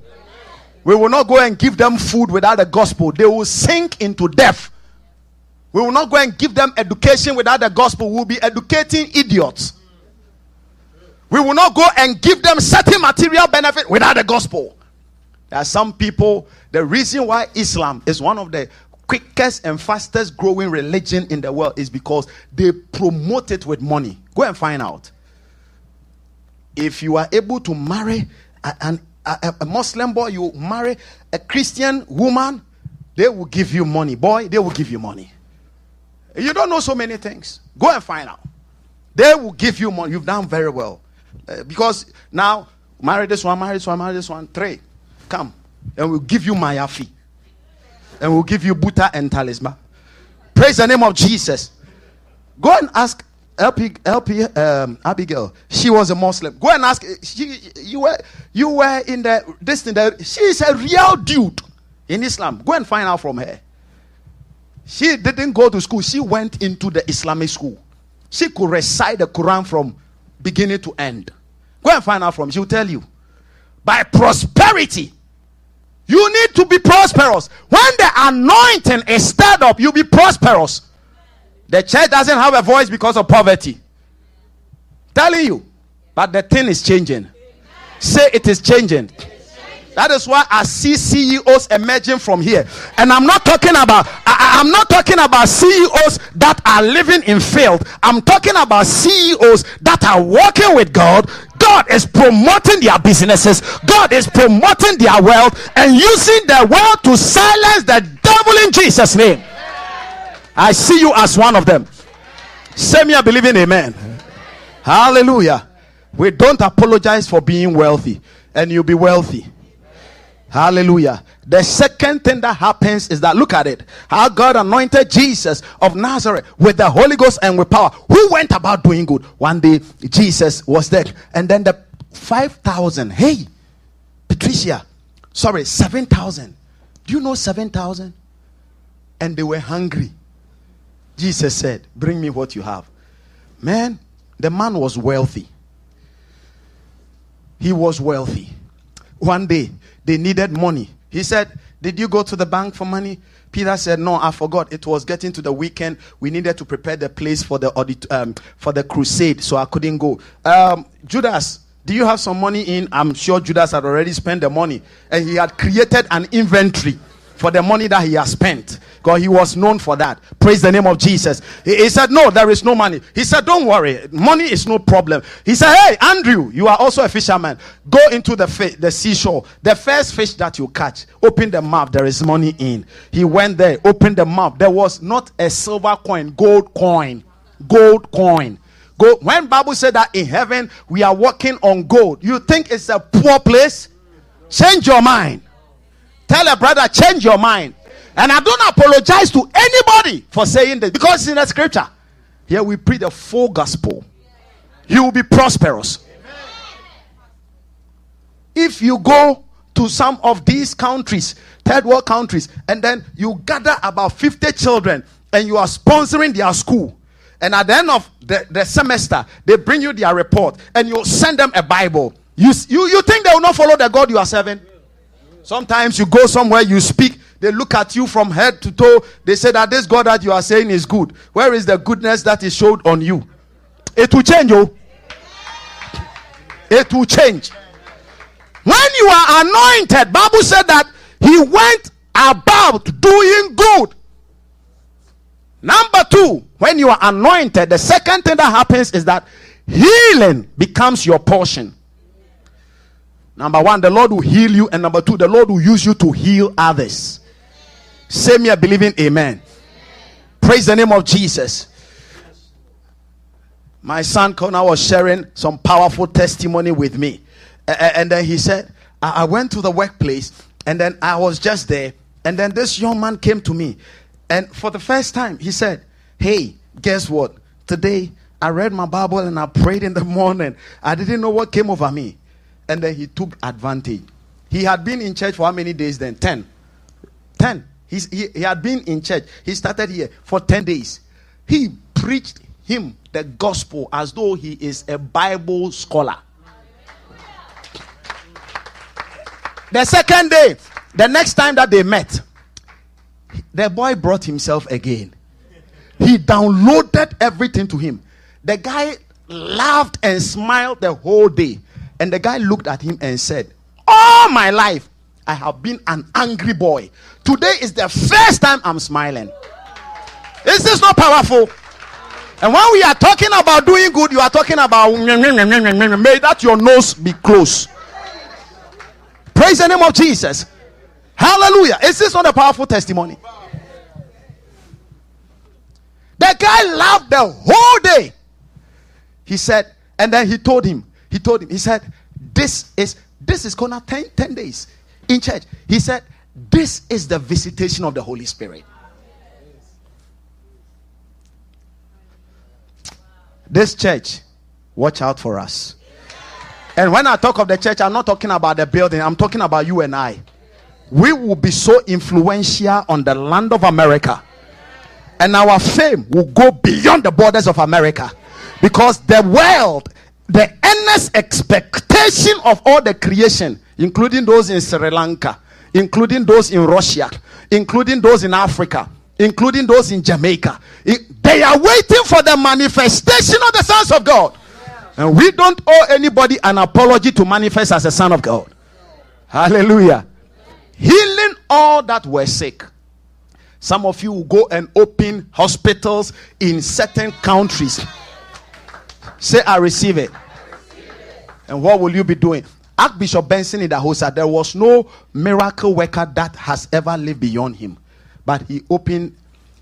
We will not go and give them food without the gospel, they will sink into death. We will not go and give them education without the gospel, we will be educating idiots. We will not go and give them certain material benefit without the gospel. There are some people, the reason why Islam is one of the quickest and fastest growing religion in the world is because they promote it with money. Go and find out. If you are able to marry a, a, a Muslim boy, you marry a Christian woman, they will give you money. Boy, they will give you money. You don't know so many things. Go and find out. They will give you money. You've done very well. Uh, because now, marry this one, marry this one, marry this one. Three. Come. And we'll give you Maya fee. And we'll give you Buta and talisman. Praise the name of Jesus. Go and ask LP, LP um, Abigail. She was a Muslim. Go and ask. She, you were you were in the this thing. That, she is a real dude in Islam. Go and find out from her. She didn't go to school. She went into the Islamic school. She could recite the Quran from beginning to end. Go and find out from. She'll tell you. By prosperity, you need to be prosperous. When the anointing is stirred up, you'll be prosperous. The church doesn't have a voice because of poverty. Telling you. But the thing is changing. Say it is changing. That is why I see CEOs emerging from here. And I'm not talking about I, am not talking about CEOs that are living in field. I'm talking about CEOs that are working with God. God is promoting their businesses. God is promoting their wealth and using their wealth to silence the devil in Jesus' name. I see you as one of them. Say me believing amen. Hallelujah. We don't apologize for being wealthy, and you'll be wealthy. Hallelujah. The second thing that happens is that look at it. How God anointed Jesus of Nazareth with the Holy Ghost and with power. Who went about doing good? One day Jesus was dead. And then the 5,000. Hey, Patricia. Sorry, 7,000. Do you know 7,000? And they were hungry. Jesus said, Bring me what you have. Man, the man was wealthy. He was wealthy. One day, they needed money. He said, Did you go to the bank for money? Peter said, No, I forgot. It was getting to the weekend. We needed to prepare the place for the audit, um, for the crusade, so I couldn't go. Um, Judas, do you have some money in? I'm sure Judas had already spent the money, and he had created an inventory for the money that he has spent. Because he was known for that. Praise the name of Jesus. He, he, said, No, there is no money. He said, Don't worry, money is no problem. He said, Hey, Andrew, you are also a fisherman. Go into the, fi- the seashore. The first fish that you catch, open the mouth, there is money in. He went there, opened the mouth. There was not a silver coin, gold coin. Gold coin. Go, when Bible said that in heaven we are walking on gold, you think it's a poor place? Change your mind. Tell a brother, change your mind. And I don't apologize to anybody for saying this because it's in the scripture. Here we preach the full gospel. You will be prosperous. If you go to some of these countries, third world countries, and then you gather about 50 children and you are sponsoring their school. And at the end of the, the semester, they bring you their report and you send them a Bible. You, you, you think they will not follow the God you are serving? Sometimes you go somewhere, you speak, they look at you from head to toe. They say that this God that you are saying is good. Where is the goodness that is showed on you? It will change, oh. It will change. When you are anointed, Bible said that he went about doing good. Number two, when you are anointed, the second thing that happens is that healing becomes your portion. Number one, the Lord will heal you. And number two, the Lord will use you to heal others. Say me a believing amen. Praise the name of Jesus. My son Connor was sharing some powerful testimony with me. And then he said, I went to the workplace and then I was just there. And then this young man came to me. And for the first time, he said, Hey, guess what? Today I read my Bible and I prayed in the morning. I didn't know what came over me and then he took advantage. He had been in church for how many days then? 10. 10. He's, he, he had been in church. He started here for 10 days. He preached him the gospel as though he is a Bible scholar. The second day, the next time that they met, the boy brought himself again. He downloaded everything to him. The guy laughed and smiled the whole day. And the guy looked at him and said, All my life, I have been an angry boy. Today is the first time I'm smiling. Is this not powerful? And when we are talking about doing good, you are talking about may that your nose be close. Praise the name of Jesus. Hallelujah. Is this not a powerful testimony? The guy laughed the whole day. He said, and then he told him, he told him, he said, This is this is gonna 10, 10 days in church. He said, This is the visitation of the Holy Spirit. This church, watch out for us. And when I talk of the church, I'm not talking about the building, I'm talking about you and I. We will be so influential on the land of America, and our fame will go beyond the borders of America because the world, the earnest expectation of all the creation, including those in Sri Lanka, including those in Russia, including those in Africa, including those in Jamaica. they are waiting for the manifestation of the sons of God. And we don't owe anybody an apology to manifest as a son of God. Hallelujah. Healing all that were sick. Some of you will go and open hospitals in certain countries. Say, I receive it. And what will you be doing? Archbishop Benson in the Idahosa, there was no miracle worker that has ever lived beyond him but he opened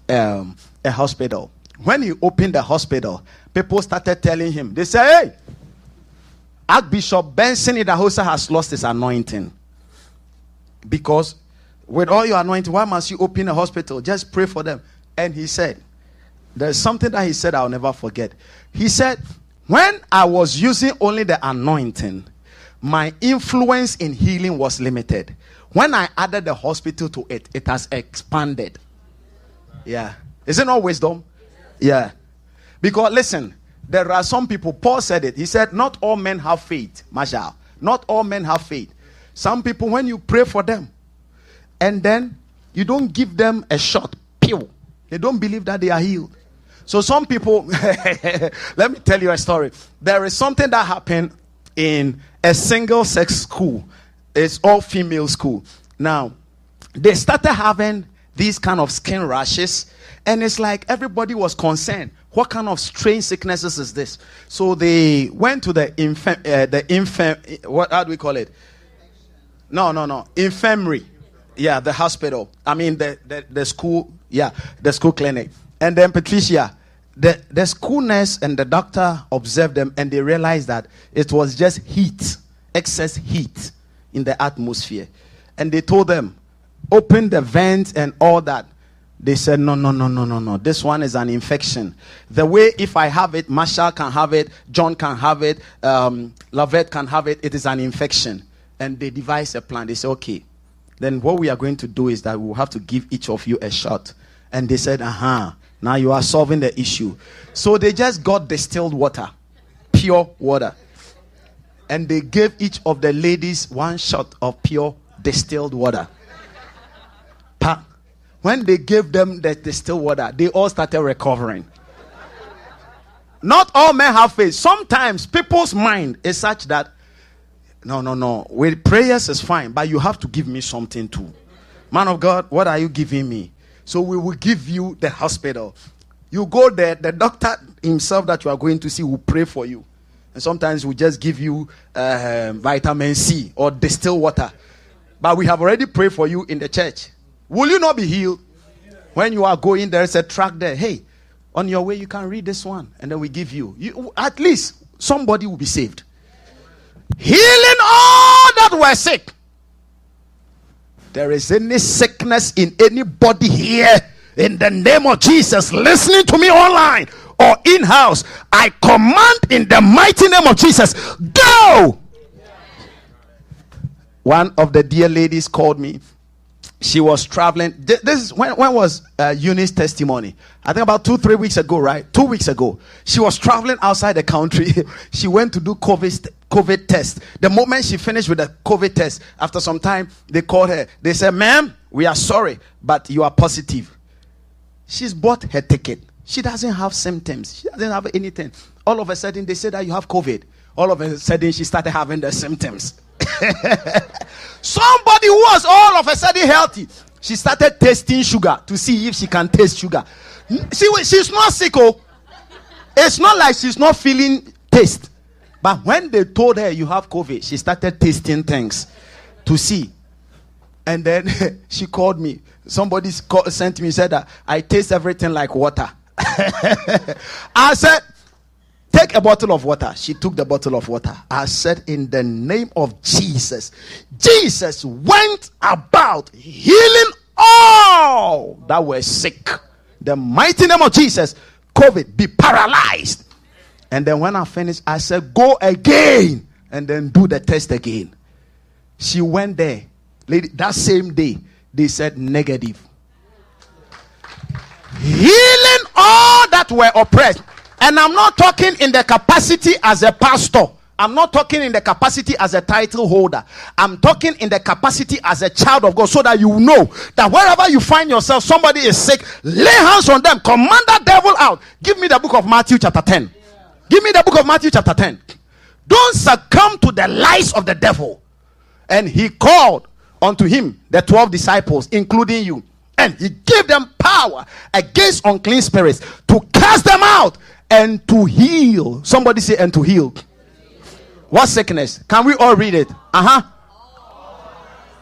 um, a hospital. When he opened the hospital, people started telling him, they say, hey, Archbishop Benson Idahosa has lost his anointing. Because with all your anointing, why must you open a hospital? Just pray for them. And he said, there's something that he said I'll never forget. He said, when I was using only the anointing, my influence in healing was limited. When I added the hospital to it, it has expanded. Yeah. Is it not wisdom? Yeah. Because listen, there are some people, Paul said it. He said, Not all men have faith, Marshall. Not all men have faith. Some people, when you pray for them, and then you don't give them a shot, pew, they don't believe that they are healed. So some people, let me tell you a story. There is something that happened in a single sex school it's all female school. Now, they started having these kind of skin rashes, and it's like everybody was concerned. What kind of strange sicknesses is this? So they went to the infirm, uh, the infirm, what how do we call it? No, no, no, infirmary. Yeah, the hospital. I mean the, the, the school. Yeah, the school clinic. And then Patricia, the the school nurse and the doctor observed them, and they realized that it was just heat, excess heat in the atmosphere. And they told them, open the vents and all that. They said, no, no, no, no, no, no. This one is an infection. The way if I have it, Marshall can have it, John can have it, um, Lavette can have it, it is an infection. And they devised a plan. They said, okay, then what we are going to do is that we will have to give each of you a shot. And they said, uh huh, now you are solving the issue. So they just got distilled water, pure water and they gave each of the ladies one shot of pure distilled water. Pa. When they gave them the distilled water, they all started recovering. Not all men have faith. Sometimes people's mind is such that no, no, no. With prayers is fine, but you have to give me something too. Man of God, what are you giving me? So we will give you the hospital. You go there, the doctor himself that you are going to see will pray for you. And sometimes we just give you uh, vitamin C or distilled water. But we have already prayed for you in the church. Will you not be healed? When you are going, there is a track there. Hey, on your way, you can read this one. And then we give you. you at least somebody will be saved. Healing all that were sick. There is any sickness in anybody here in the name of Jesus listening to me online or in house, I command in the mighty name of Jesus, go. One of the dear ladies called me. She was traveling. This is when, when was uh, Eunice's testimony? I think about two, three weeks ago, right? Two weeks ago. She was traveling outside the country. she went to do COVID, COVID test. The moment she finished with the COVID test, after some time, they called her. They said, Ma'am, we are sorry, but you are positive. She's bought her ticket. She doesn't have symptoms. She doesn't have anything. All of a sudden, they say that you have COVID. All of a sudden, she started having the symptoms. Somebody who was all of a sudden healthy, she started tasting sugar to see if she can taste sugar. She, she's not sick, oh. It's not like she's not feeling taste. But when they told her you have COVID, she started tasting things to see. And then she called me. Somebody called, sent me, said that I taste everything like water. I said, Take a bottle of water. She took the bottle of water. I said, In the name of Jesus, Jesus went about healing all that were sick. The mighty name of Jesus, COVID, be paralyzed. And then when I finished, I said, Go again and then do the test again. She went there. That same day, they said negative. Healing all that were oppressed. And I'm not talking in the capacity as a pastor. I'm not talking in the capacity as a title holder. I'm talking in the capacity as a child of God so that you know that wherever you find yourself, somebody is sick, lay hands on them, command that devil out. Give me the book of Matthew, chapter 10. Give me the book of Matthew, chapter 10. Don't succumb to the lies of the devil. And he called unto him the 12 disciples, including you. And he gave them power against unclean spirits to cast them out and to heal. Somebody say, and to heal. What sickness? Can we all read it? Uh huh.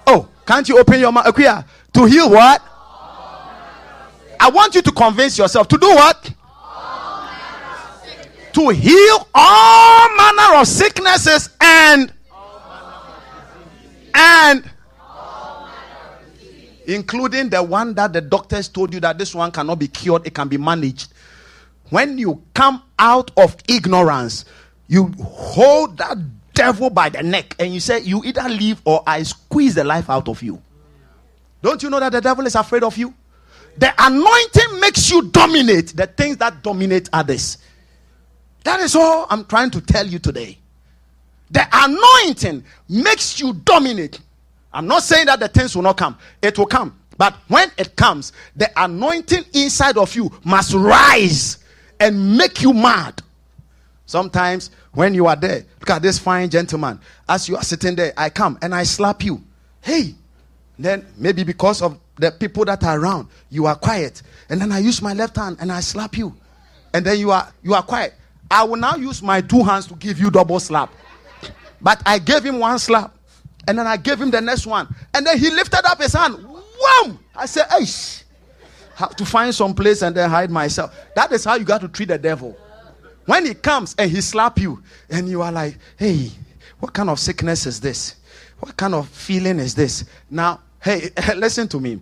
Oh, can't you open your mouth? To heal what? I want you to convince yourself to do what? To heal all manner of sicknesses and and including the one that the doctors told you that this one cannot be cured, it can be managed. When you come out of ignorance, you hold that devil by the neck and you say, You either leave or I squeeze the life out of you. Don't you know that the devil is afraid of you? The anointing makes you dominate the things that dominate others. That is all I'm trying to tell you today. The anointing makes you dominate. I'm not saying that the things will not come, it will come. But when it comes, the anointing inside of you must rise and make you mad. Sometimes when you are there, look at this fine gentleman. As you are sitting there, I come and I slap you. Hey, then maybe because of the people that are around, you are quiet. And then I use my left hand and I slap you. And then you are you are quiet. I will now use my two hands to give you double slap. But I gave him one slap. And then I gave him the next one. And then he lifted up his hand. Wham! I said, hey, have to find some place and then hide myself. That is how you got to treat the devil. When he comes and he slap you, and you are like, hey, what kind of sickness is this? What kind of feeling is this? Now, hey, listen to me.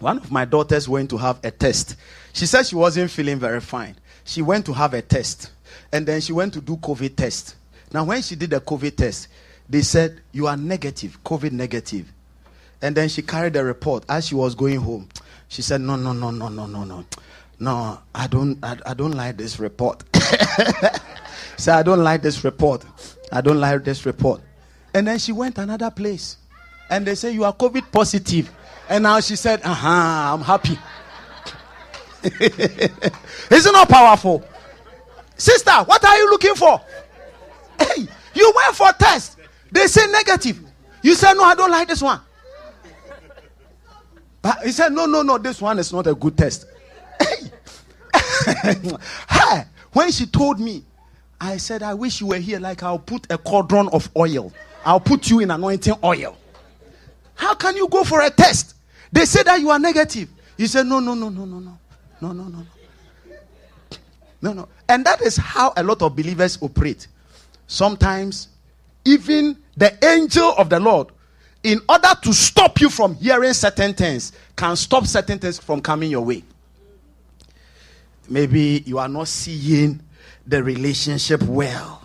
One of my daughters went to have a test. She said she wasn't feeling very fine. She went to have a test. And then she went to do COVID test. Now, when she did the COVID test, they said, You are negative, COVID negative. And then she carried the report as she was going home. She said, No, no, no, no, no, no, no. No, I don't I, I don't like this report. Say, I don't like this report. I don't like this report. And then she went another place. And they say, You are COVID positive. And now she said, Uh huh, I'm happy. Isn't that powerful? Sister, what are you looking for? Hey, you went for a test. They say negative. You say, No, I don't like this one. But he said, No, no, no, this one is not a good test. hey, when she told me, I said, I wish you were here, like I'll put a cauldron of oil. I'll put you in anointing oil. How can you go for a test? They say that you are negative. You said, No, no, no, no, no, no. No, no, no. No, no. And that is how a lot of believers operate. Sometimes, even the angel of the Lord in order to stop you from hearing certain things, can stop certain things from coming your way. Maybe you are not seeing the relationship well.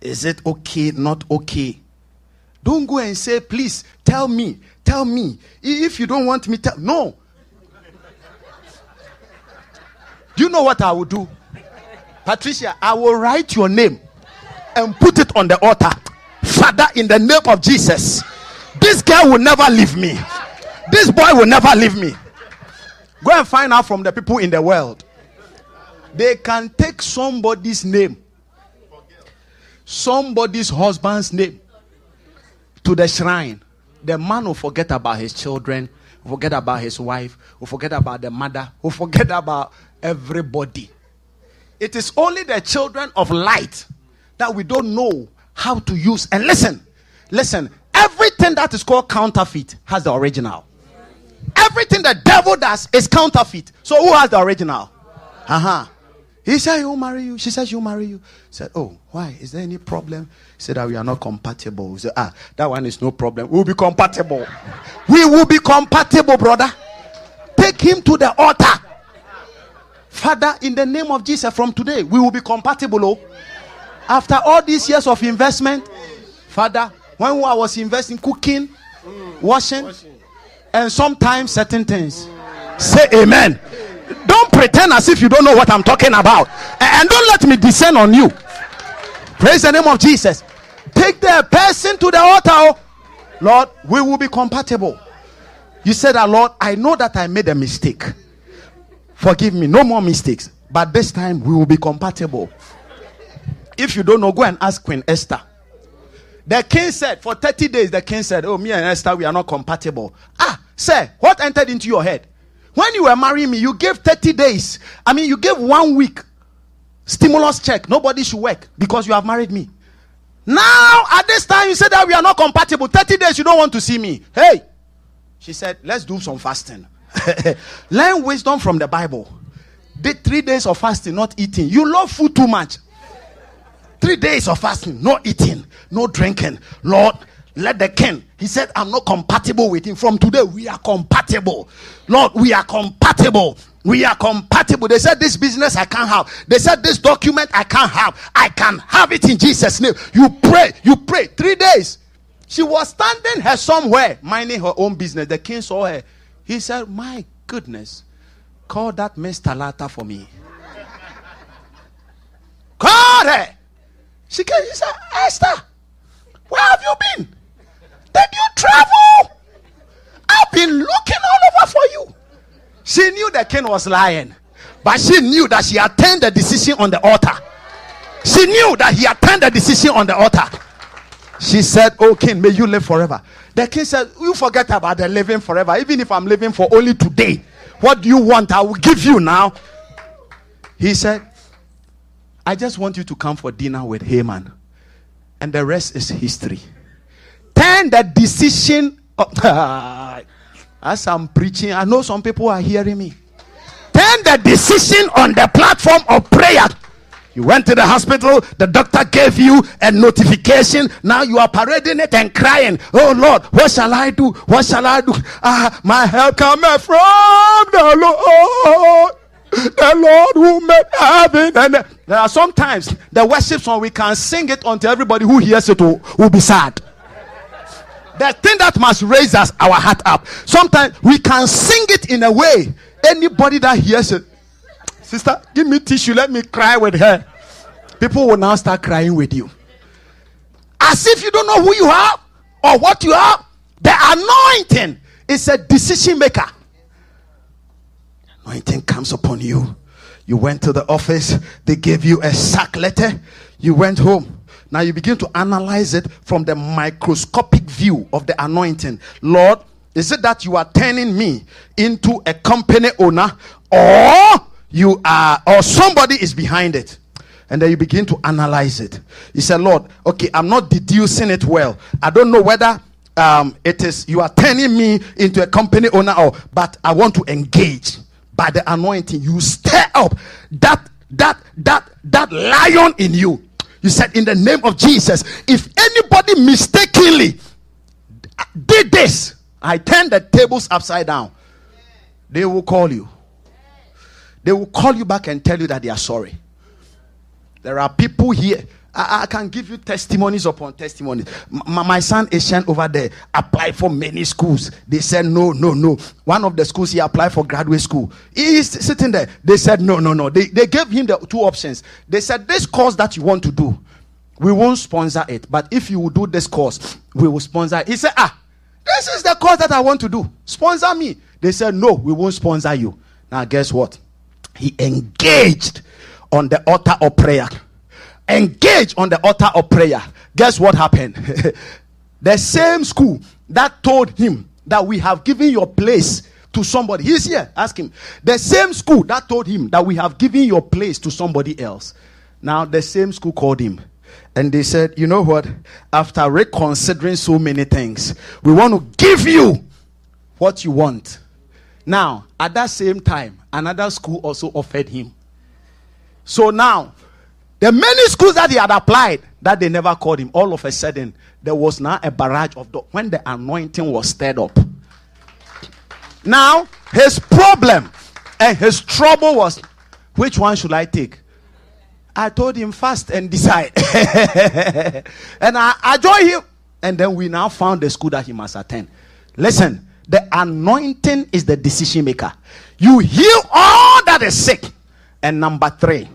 Is it okay, not okay? Don't go and say, please tell me, tell me. If you don't want me, tell no. Do you know what I will do? Patricia, I will write your name and put it on the altar. Father, in the name of Jesus, this girl will never leave me. This boy will never leave me. Go and find out from the people in the world. They can take somebody's name, somebody's husband's name to the shrine the man will forget about his children, forget about his wife, will forget about the mother, will forget about everybody. It is only the children of light that we don't know how to use. And listen, listen, everything that is called counterfeit has the original. Everything the devil does is counterfeit. So who has the original? Uh huh. He said, He'll marry you. She said, She'll marry you. He said, Oh, why? Is there any problem? He said that we are not compatible. He said, Ah, that one is no problem. We'll be compatible. we will be compatible, brother. Take him to the altar. Father, in the name of Jesus, from today, we will be compatible. Oh. After all these years of investment, Father, when I was investing, cooking, washing, and sometimes certain things. Say amen. Don't pretend as if you don't know what I'm talking about. And don't let me descend on you. Praise the name of Jesus. Take the person to the altar. oh. Lord, we will be compatible. You said that, Lord, I know that I made a mistake. Forgive me, no more mistakes. But this time we will be compatible. If you don't know, go and ask Queen Esther. The king said, for 30 days, the king said, Oh, me and Esther, we are not compatible. Ah, sir, what entered into your head? When you were marrying me, you gave 30 days. I mean, you gave one week stimulus check. Nobody should work because you have married me. Now, at this time, you said that we are not compatible. 30 days, you don't want to see me. Hey, she said, Let's do some fasting. Learn wisdom from the Bible. Did three days of fasting, not eating. You love food too much. Three days of fasting, no eating, no drinking. Lord, let the king. He said, I'm not compatible with him. From today, we are compatible. Lord, we are compatible. We are compatible. They said, This business I can't have. They said, This document I can't have. I can have it in Jesus' name. You pray, you pray. Three days. She was standing her somewhere, minding her own business. The king saw her. He said, My goodness, call that Miss Talata for me. Call her. She came. She said, Esther, where have you been? Did you travel? I've been looking all over for you. She knew the king was lying, but she knew that she had turned the decision on the altar. She knew that he had turned the decision on the altar. She said, Oh, king, may you live forever. The king said, You forget about the living forever. Even if I'm living for only today, what do you want? I will give you now. He said, I just want you to come for dinner with Haman. And the rest is history. Turn the decision. As I'm preaching, I know some people are hearing me. Turn the decision on the platform of prayer. You went to the hospital, the doctor gave you a notification. Now you are parading it and crying, Oh Lord, what shall I do? What shall I do? Ah, my help cometh from the Lord. The Lord who made heaven and there are sometimes the worship song we can sing it until everybody who hears it will, will be sad. The thing that must raise us our heart up. Sometimes we can sing it in a way anybody that hears it Sister, give me tissue. Let me cry with her. People will now start crying with you. As if you don't know who you are or what you are. The anointing is a decision maker. Anointing comes upon you. You went to the office, they gave you a sack letter. You went home. Now you begin to analyze it from the microscopic view of the anointing. Lord, is it that you are turning me into a company owner or you are or somebody is behind it. And then you begin to analyze it. You say lord okay i'm not deducing it well. I don't know whether um, it is you are turning me into a company owner or but i want to engage. By the anointing you stir up that that that that lion in you. You said in the name of jesus if anybody mistakenly did this i turn the tables upside down. They will call you they will call you back and tell you that they are sorry. There are people here. I, I can give you testimonies upon testimonies. M- my son Asian over there applied for many schools. They said no, no, no. One of the schools he applied for graduate school. He is sitting there. They said no, no, no. They, they gave him the two options. They said this course that you want to do, we won't sponsor it. But if you will do this course, we will sponsor it. He said, ah, this is the course that I want to do. Sponsor me. They said no, we won't sponsor you. Now guess what? He engaged on the altar of prayer. Engaged on the altar of prayer. Guess what happened? the same school that told him that we have given your place to somebody. He's here. Ask him. The same school that told him that we have given your place to somebody else. Now, the same school called him. And they said, You know what? After reconsidering so many things, we want to give you what you want. Now, at that same time, another school also offered him. So now, the many schools that he had applied that they never called him, all of a sudden, there was now a barrage of when the anointing was stirred up. Now, his problem and his trouble was which one should I take? I told him fast and decide. and I, I joined him. And then we now found the school that he must attend. Listen, the anointing is the decision maker. You heal all that is sick. And number three,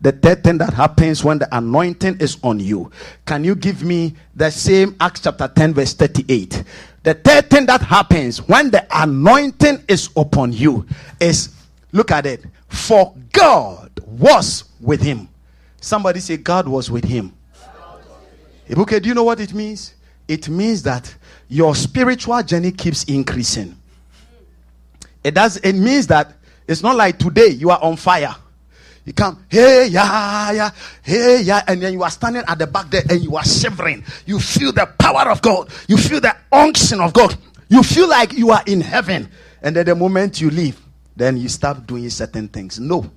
the third thing that happens when the anointing is on you. Can you give me the same Acts chapter 10, verse 38? The third thing that happens when the anointing is upon you is look at it. For God was with him. Somebody say, God was with him. Okay, do you know what it means? It means that your spiritual journey keeps increasing. It does it means that it's not like today you are on fire. You come, hey, yeah, yeah, hey, yeah, and then you are standing at the back there and you are shivering. You feel the power of God, you feel the unction of God, you feel like you are in heaven. And then the moment you leave, then you start doing certain things. No,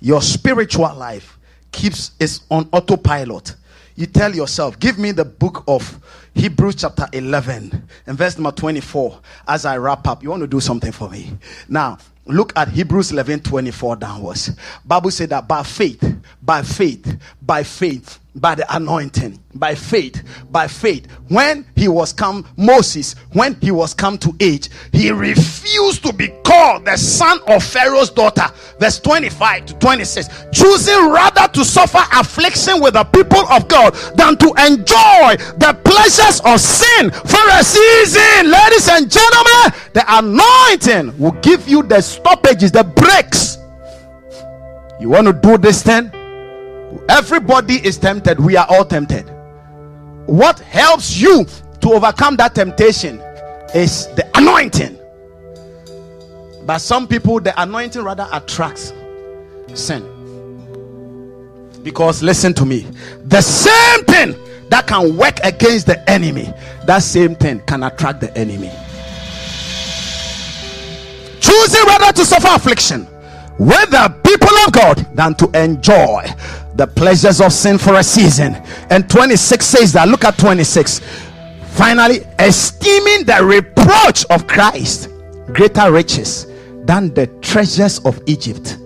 your spiritual life keeps is on autopilot. You tell yourself, give me the book of Hebrews chapter 11 and verse number 24 as I wrap up. You want to do something for me. Now, look at Hebrews 11 24 downwards. Bible said that by faith, by faith, by faith, by the anointing, by faith, by faith. When he was come, Moses, when he was come to age, he refused to be called the son of Pharaoh's daughter. Verse 25 to 26, choosing rather to suffer affliction with the people of God than to enjoy the pleasures of sin for a season. Ladies and gentlemen, the anointing will give you the stoppages, the breaks. You want to do this thing? Everybody is tempted. We are all tempted. What helps you to overcome that temptation is the anointing. But some people, the anointing rather attracts sin. Because listen to me, the same thing that can work against the enemy, that same thing can attract the enemy. Choosing rather to suffer affliction with the people of God than to enjoy the pleasures of sin for a season. And 26 says that. Look at 26. Finally, esteeming the reproach of Christ greater riches than the treasures of Egypt.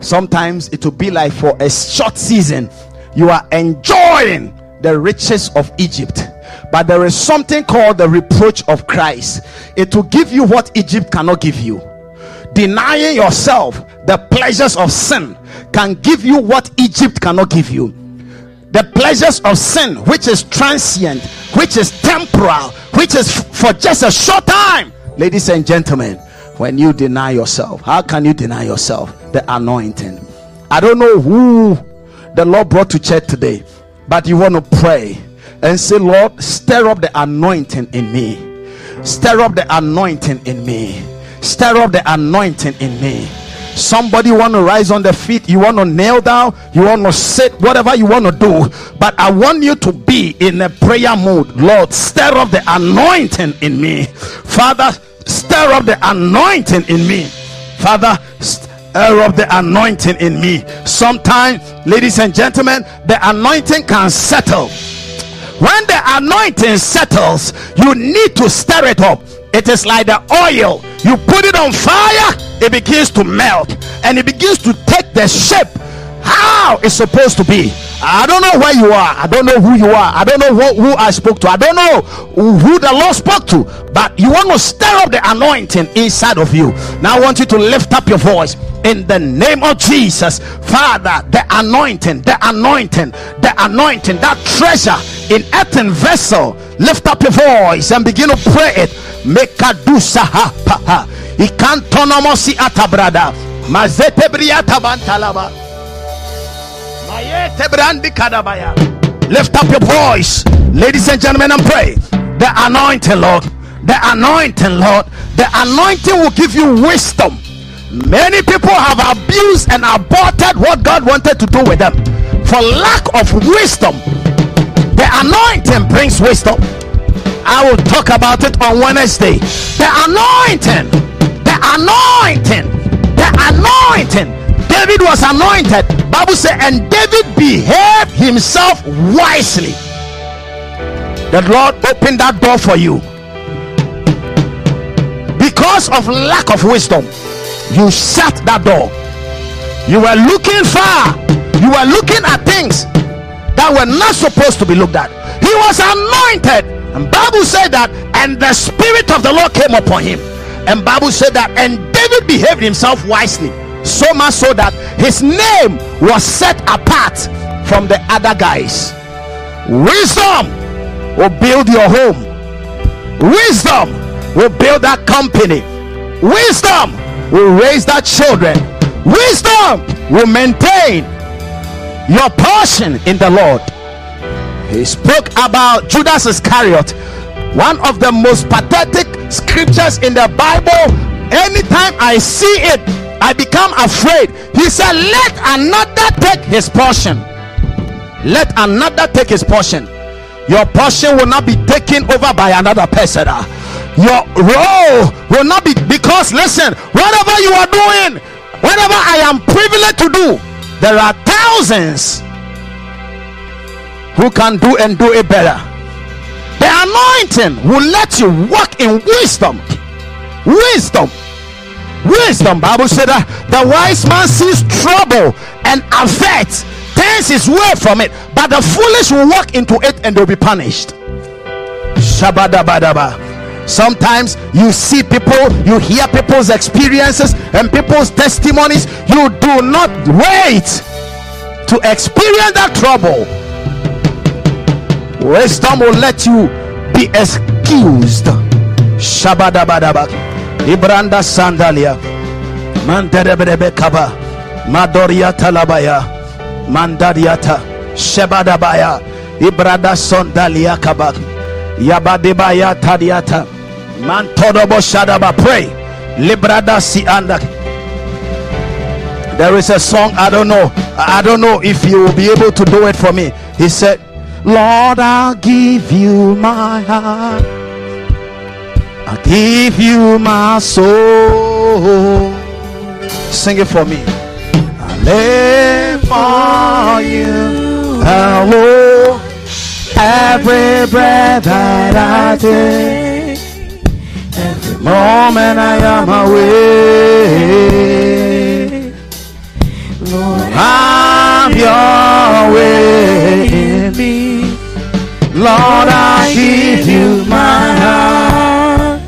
Sometimes it will be like for a short season, you are enjoying the riches of Egypt. But there is something called the reproach of Christ. It will give you what Egypt cannot give you. Denying yourself the pleasures of sin can give you what Egypt cannot give you. The pleasures of sin, which is transient, which is temporal, which is for just a short time. Ladies and gentlemen, when you deny yourself, how can you deny yourself? The anointing. I don't know who the Lord brought to church today, but you want to pray and say, Lord, stir up the anointing in me. Stir up the anointing in me. Stir up the anointing in me. Somebody want to rise on the feet. You want to kneel down. You want to sit. Whatever you want to do. But i want you to be in a prayer mood. Lord stir up the anointing in me. Father stir up the anointing in me. Father stir up the anointing in me. Sometimes ladies and gentlemen the anointing can settle. When the anointing settles you need to stir it up it is like the oil. You put it on fire it begins to melt. And it begins to take the shape how it's supposed to be. I don't know where you are. I don't know who you are. I don't know who i spoke to. I don't know who the lord spoke to. But you want to stir up the anointing inside of you. Now i want you to lift up your voice. In the name of jesus father the anointing the anointing the anointing that treasure in earthen vessel. Lift up your voice and begin to pray it mekadusaha paha ikantonomosi atabrada mazete briata bantalaba mayete brandi kadabaya lift up your voice ladies and gentlemen and pray The anointing, Lord. The anointing, Lord. The anointing will give you wisdom. Many people have abused and aborted what God wanted to do with them for lack of wisdom. The anointing brings wisdom. I will talk about it on Wednesday. The anointing, the anointing, the anointing. David was anointed. Bible said, and David behaved himself wisely. The Lord opened that door for you because of lack of wisdom. You shut that door. You were looking far. You were looking at things that were not supposed to be looked at. He was anointed, and Bible said that, and the spirit of the Lord came upon him. And Bible said that, and David behaved himself wisely, so much so that his name was set apart from the other guys. Wisdom will build your home. Wisdom will build that company. Wisdom will raise that children. Wisdom will maintain your portion in the Lord. He spoke about Judas Iscariot, one of the most pathetic scriptures in the Bible. Anytime I see it, I become afraid. He said, Let another take his portion. Let another take his portion. Your portion will not be taken over by another person. Your role will not be because listen, whatever you are doing, whatever I am privileged to do, there are thousands who can do and do it better. The anointing will let you walk in wisdom. Wisdom. Wisdom. Bible said that the wise man sees trouble and affects, turns his way from it, but the foolish will walk into it and they'll be punished. Shabadabadaba. Sometimes you see people, you hear people's experiences and people's testimonies. You do not wait to experience that trouble. Wisdom will let you be excused. Shabada Shabadabadaba. Ibranda Sandalia. Manderebebe Kaba. Madoria Talabaya. Mandariata. Shebadabaya. Ibrada Sondalia Kabak. Yabadebaya Tadiata. Mantodobo Shadaba. Pray. Librada Sianda. There is a song, I don't know. I don't know if you will be able to do it for me. He said, Lord, I'll give you my heart. I'll give you my soul. Sing it for me. I live for you. I Hello. Every breath that I take, every moment I am away. Lord, I'm your way in me. Lord, I give you my heart.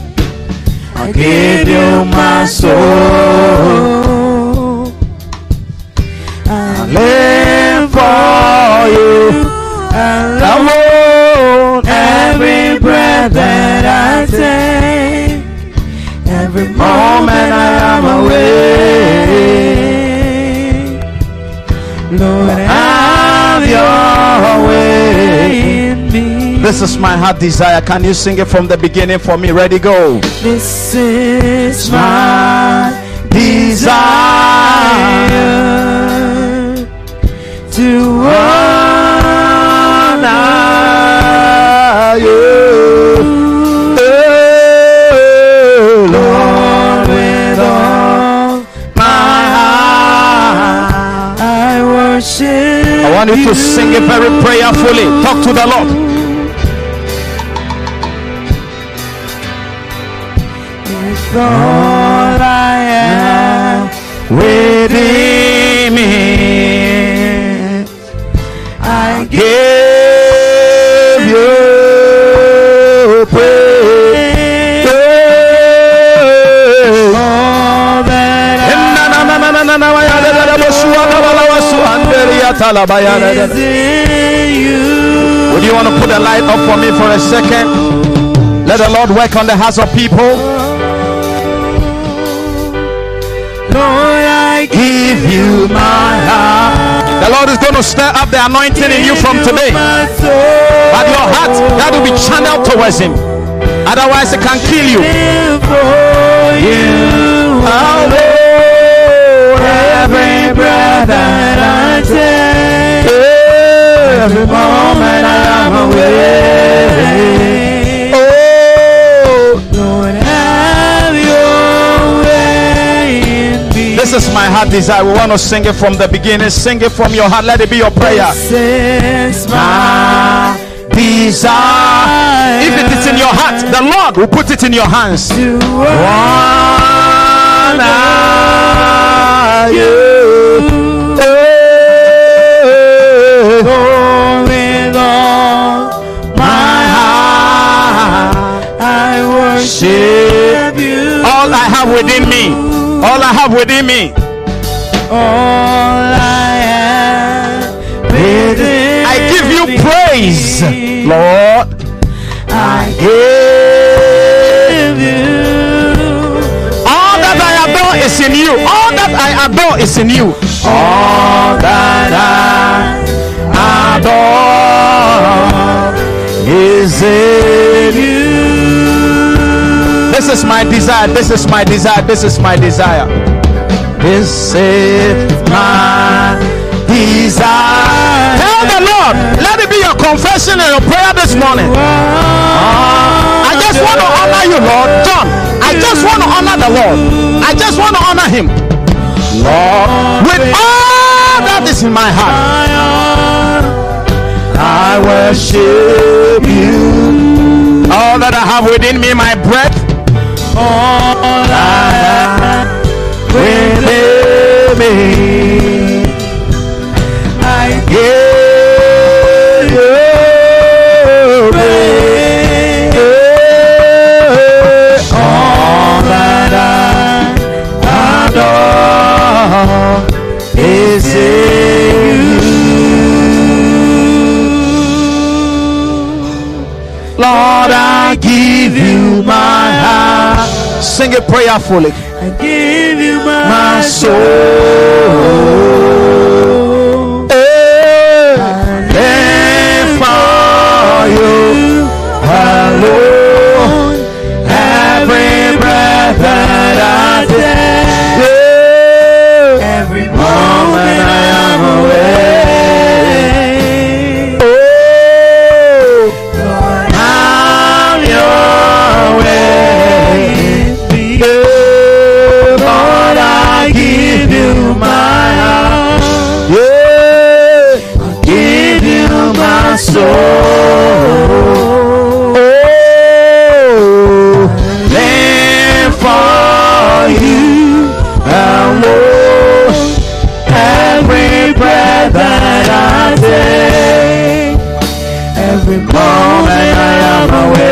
I give you my soul. Heart desire. Can you sing it from the beginning for me? Ready, go. This is my desire to honor you. Oh, Lord, with all my heart. I worship. I want you to sing it very prayerfully. Talk to the Lord. All I am within me. I give you praise. all that. Would you want to put the light up for me for a second? Let the Lord work on the hearts of people. Lord, I Give you my heart. The Lord is going to stir up the anointing in you from today. But your heart, that will be channeled towards Him. Otherwise, it can kill you. I'll every breath that I take, every is my heart desire. We want to sing it from the beginning. Sing it from your heart. Let it be your prayer. This is my Desire. If it is in your heart, the Lord will put it in your hands. to Honor you. Oh, with all my ah. heart, I worship you. All I have within me. All I have within me. All I have within I give you me. praise, Lord. I give give you All that I adore is in you. All that I adore is in you. All that I adore is in you. This is my desire. This is my desire. This is my desire. This is my desire. Tell the Lord. Let it be your confession and your prayer this morning. I just want to honor you, Lord. John, I just want to honor the Lord. I just want to honor him. Lord, with all that is in my heart, I worship you. All that I have within me, my breath, all I me, I give Sing it prayerfully. I give you my, My soul. soul. That I take, every moment I am away.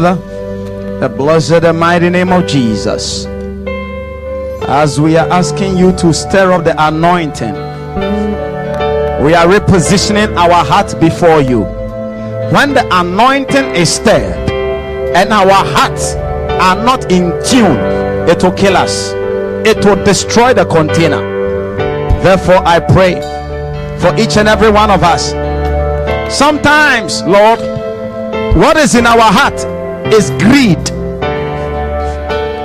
Father, the blessed and mighty name of Jesus, as we are asking you to stir up the anointing, we are repositioning our heart before you when the anointing is stirred and our hearts are not in tune, it will kill us, it will destroy the container. Therefore, I pray for each and every one of us. Sometimes, Lord, what is in our heart is greed.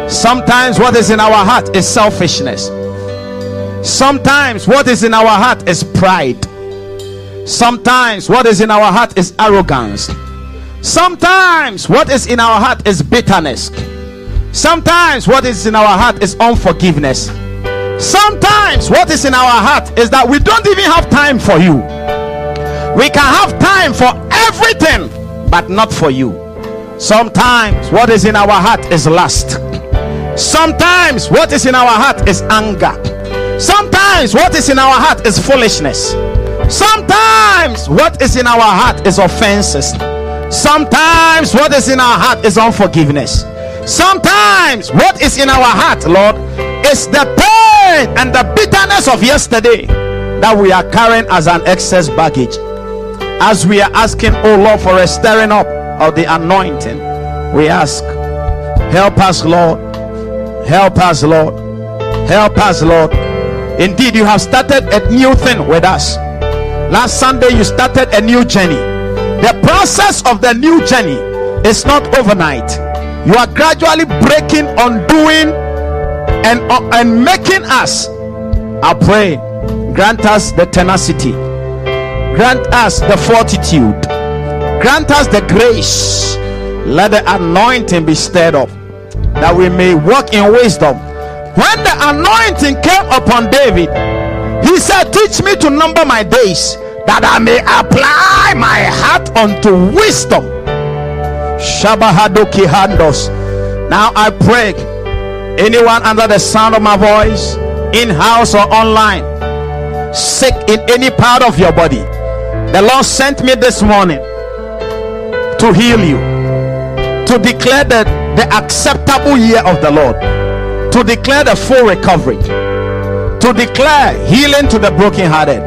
Sometimes, what is in our heart is selfishness. Sometimes, what is in our heart is pride. Sometimes, what is in our heart is arrogance. Sometimes, what is in our heart is bitterness. Sometimes what is in our heart is unforgiveness. Sometimes what is in our heart is that we don't even have time for you. We can have time for everything, but not for you. Sometimes what is in our heart is lust. Sometimes what is in our heart is anger. Sometimes what is in our heart is foolishness. Sometimes what is in our heart is offenses. Sometimes what is in our heart is unforgiveness. Sometimes what is in our heart, Lord, is the pain and the bitterness of yesterday that we are carrying as an excess baggage. As we are asking, oh Lord, for a stirring up of the anointing, we ask, help us, Lord. Help us, Lord. Help us, Lord. Indeed, you have started a new thing with us. Last Sunday, you started a new journey. The process of the new journey is not overnight. You are gradually breaking, undoing, and, uh, and making us. I pray, grant us the tenacity, grant us the fortitude, grant us the grace. Let the anointing be stirred up that we may walk in wisdom. When the anointing came upon David, he said, Teach me to number my days that I may apply my heart unto wisdom. Now I pray anyone under the sound of my voice, in house or online, sick in any part of your body, the Lord sent me this morning to heal you, to declare that the acceptable year of the Lord, to declare the full recovery to declare healing to the brokenhearted,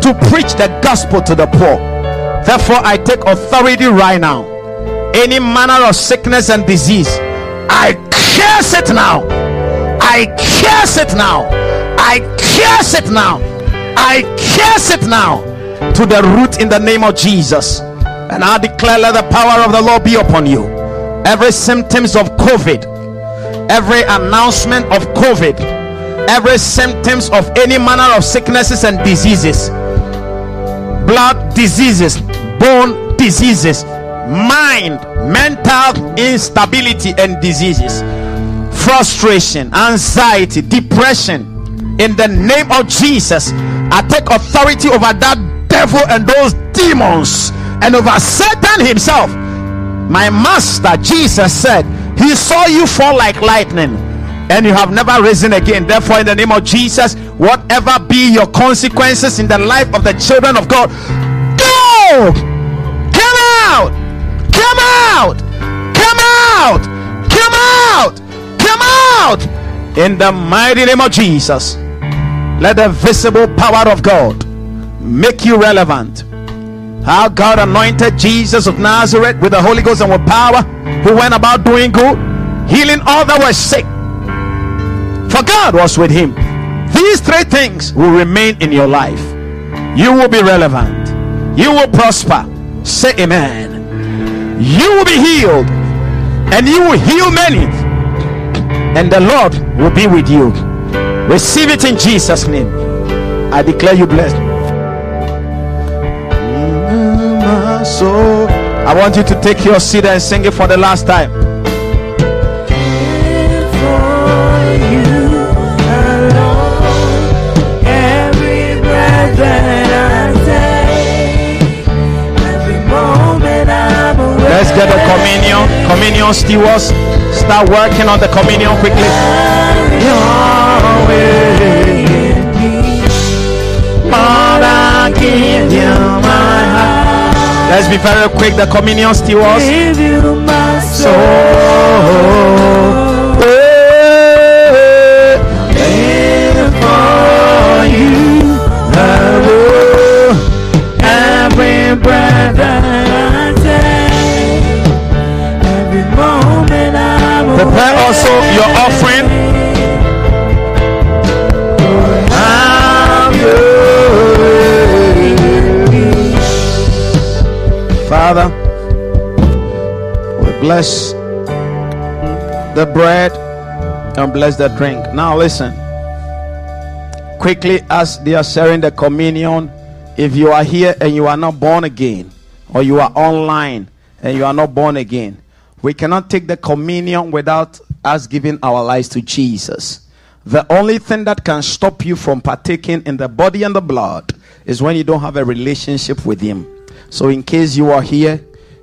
to preach the gospel to the poor. Therefore, I take authority right now. Any manner of sickness and disease, I curse it now. I curse it now. I curse it now. I curse it now to the root in the name of Jesus. And I declare, let the power of the Lord be upon you. Every symptoms of COVID, every announcement of COVID, every symptoms of any manner of sicknesses and diseases blood diseases bone diseases mind mental instability and diseases frustration anxiety depression in the name of jesus i take authority over that devil and those demons and over satan himself my master jesus said he saw you fall like lightning and you have never risen again. Therefore, in the name of Jesus, whatever be your consequences in the life of the children of God, go, come out, come out, come out, come out, come out, in the mighty name of Jesus. Let the visible power of God make you relevant. How God anointed Jesus of Nazareth with the Holy Ghost and with power, who went about doing good, healing all that were sick for God was with him. These three things will remain in your life. You will be relevant. You will prosper. Say amen. You will be healed and you will heal many. And the Lord will be with you. Receive it in Jesus' name. I declare you blessed. So I want you to take your seat and sing it for the last time. Let's get the communion. Communion stewards. Start working on the communion quickly. Let's be very quick. The communion stewards. So. for you. Every breath that I take, every moment I'm Prepare also your offering. Bless the bread and bless the drink. Now listen. Quickly, as they are sharing the communion, if you are here and you are not born again, or you are online and you are not born again, we cannot take the communion without us giving our lives to Jesus. The only thing that can stop you from partaking in the body and the blood is when you don't have a relationship with Him. So, in case you are here,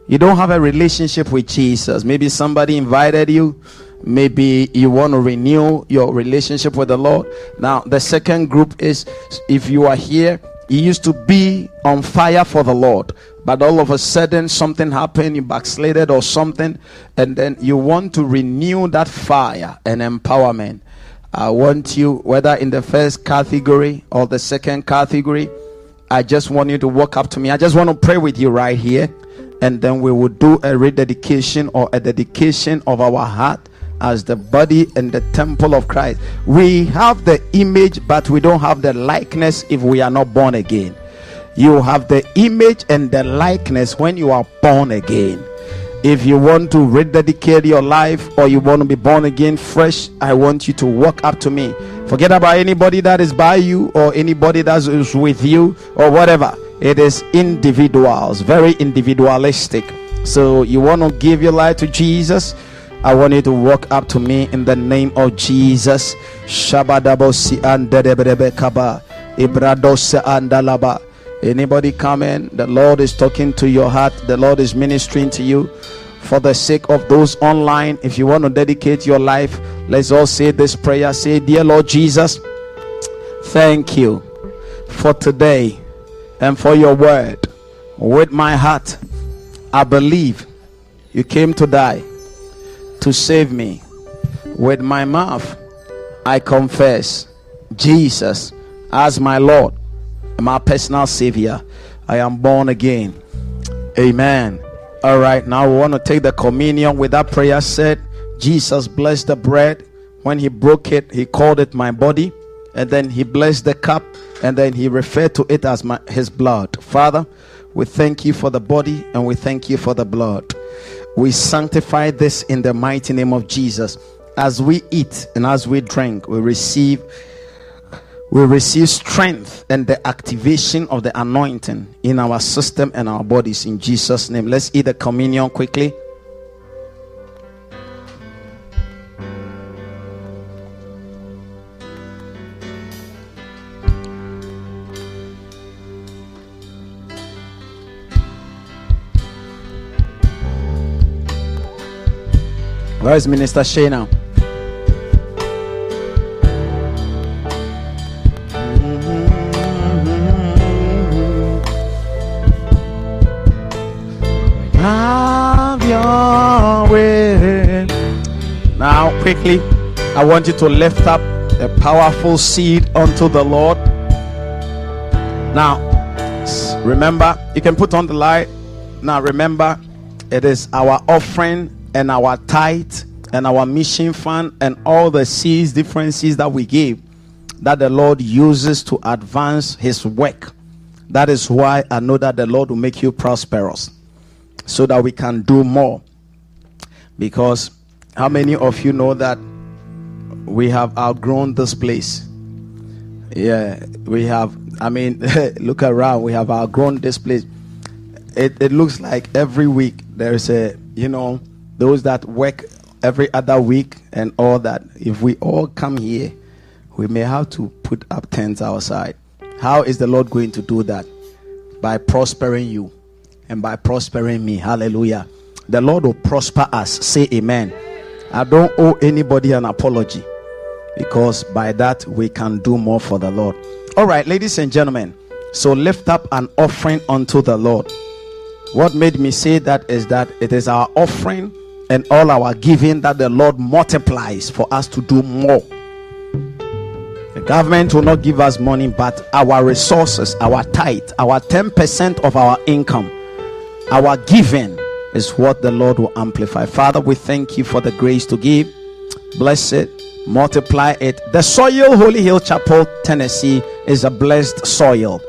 you don't have a relationship with Jesus. Maybe somebody invited you, maybe you want to renew your relationship with the Lord. Now, the second group is if you are here, you used to be on fire for the Lord, but all of a sudden something happened, you backslided or something, and then you want to renew that fire and empowerment. I want you, whether in the first category or the second category, I just want you to walk up to me. I just want to pray with you right here. And then we will do a rededication or a dedication of our heart as the body and the temple of Christ. We have the image, but we don't have the likeness if we are not born again. You have the image and the likeness when you are born again. If you want to rededicate your life or you want to be born again fresh, I want you to walk up to me. Forget about anybody that is by you or anybody that is with you or whatever. It is individuals, very individualistic. So you want to give your life to Jesus? I want you to walk up to me in the name of Jesus. Kaba. Ibradose andalaba. Anybody coming? The Lord is talking to your heart. The Lord is ministering to you. For the sake of those online, if you want to dedicate your life, let's all say this prayer. Say, Dear Lord Jesus, thank you for today and for your word. With my heart, I believe you came to die to save me. With my mouth, I confess Jesus as my Lord my personal Savior. I am born again. Amen. All right, now we want to take the communion with that prayer said. Jesus blessed the bread. When he broke it, he called it my body. And then he blessed the cup. And then he referred to it as my, his blood. Father, we thank you for the body and we thank you for the blood. We sanctify this in the mighty name of Jesus. As we eat and as we drink, we receive we receive strength and the activation of the anointing in our system and our bodies in Jesus' name. Let's eat the communion quickly. Where is Minister Shay now? Have your way. Now, quickly, I want you to lift up a powerful seed unto the Lord. Now, remember, you can put on the light. Now, remember, it is our offering and our tithe and our mission fund and all the seeds, different seeds that we give that the Lord uses to advance His work. That is why I know that the Lord will make you prosperous so that we can do more. Because how many of you know that we have outgrown this place? Yeah, we have. I mean, look around, we have outgrown this place. It, it looks like every week there's a, you know, those that work every other week and all that. If we all come here, we may have to put up tents outside. How is the Lord going to do that? By prospering you and by prospering me. Hallelujah. The Lord will prosper us. Say amen. I don't owe anybody an apology because by that we can do more for the Lord. All right, ladies and gentlemen. So lift up an offering unto the Lord. What made me say that is that it is our offering and all our giving that the Lord multiplies for us to do more. The government will not give us money, but our resources, our tithe, our 10% of our income our giving is what the Lord will amplify. Father, we thank you for the grace to give. Bless it, multiply it. The soil, Holy Hill Chapel, Tennessee, is a blessed soil.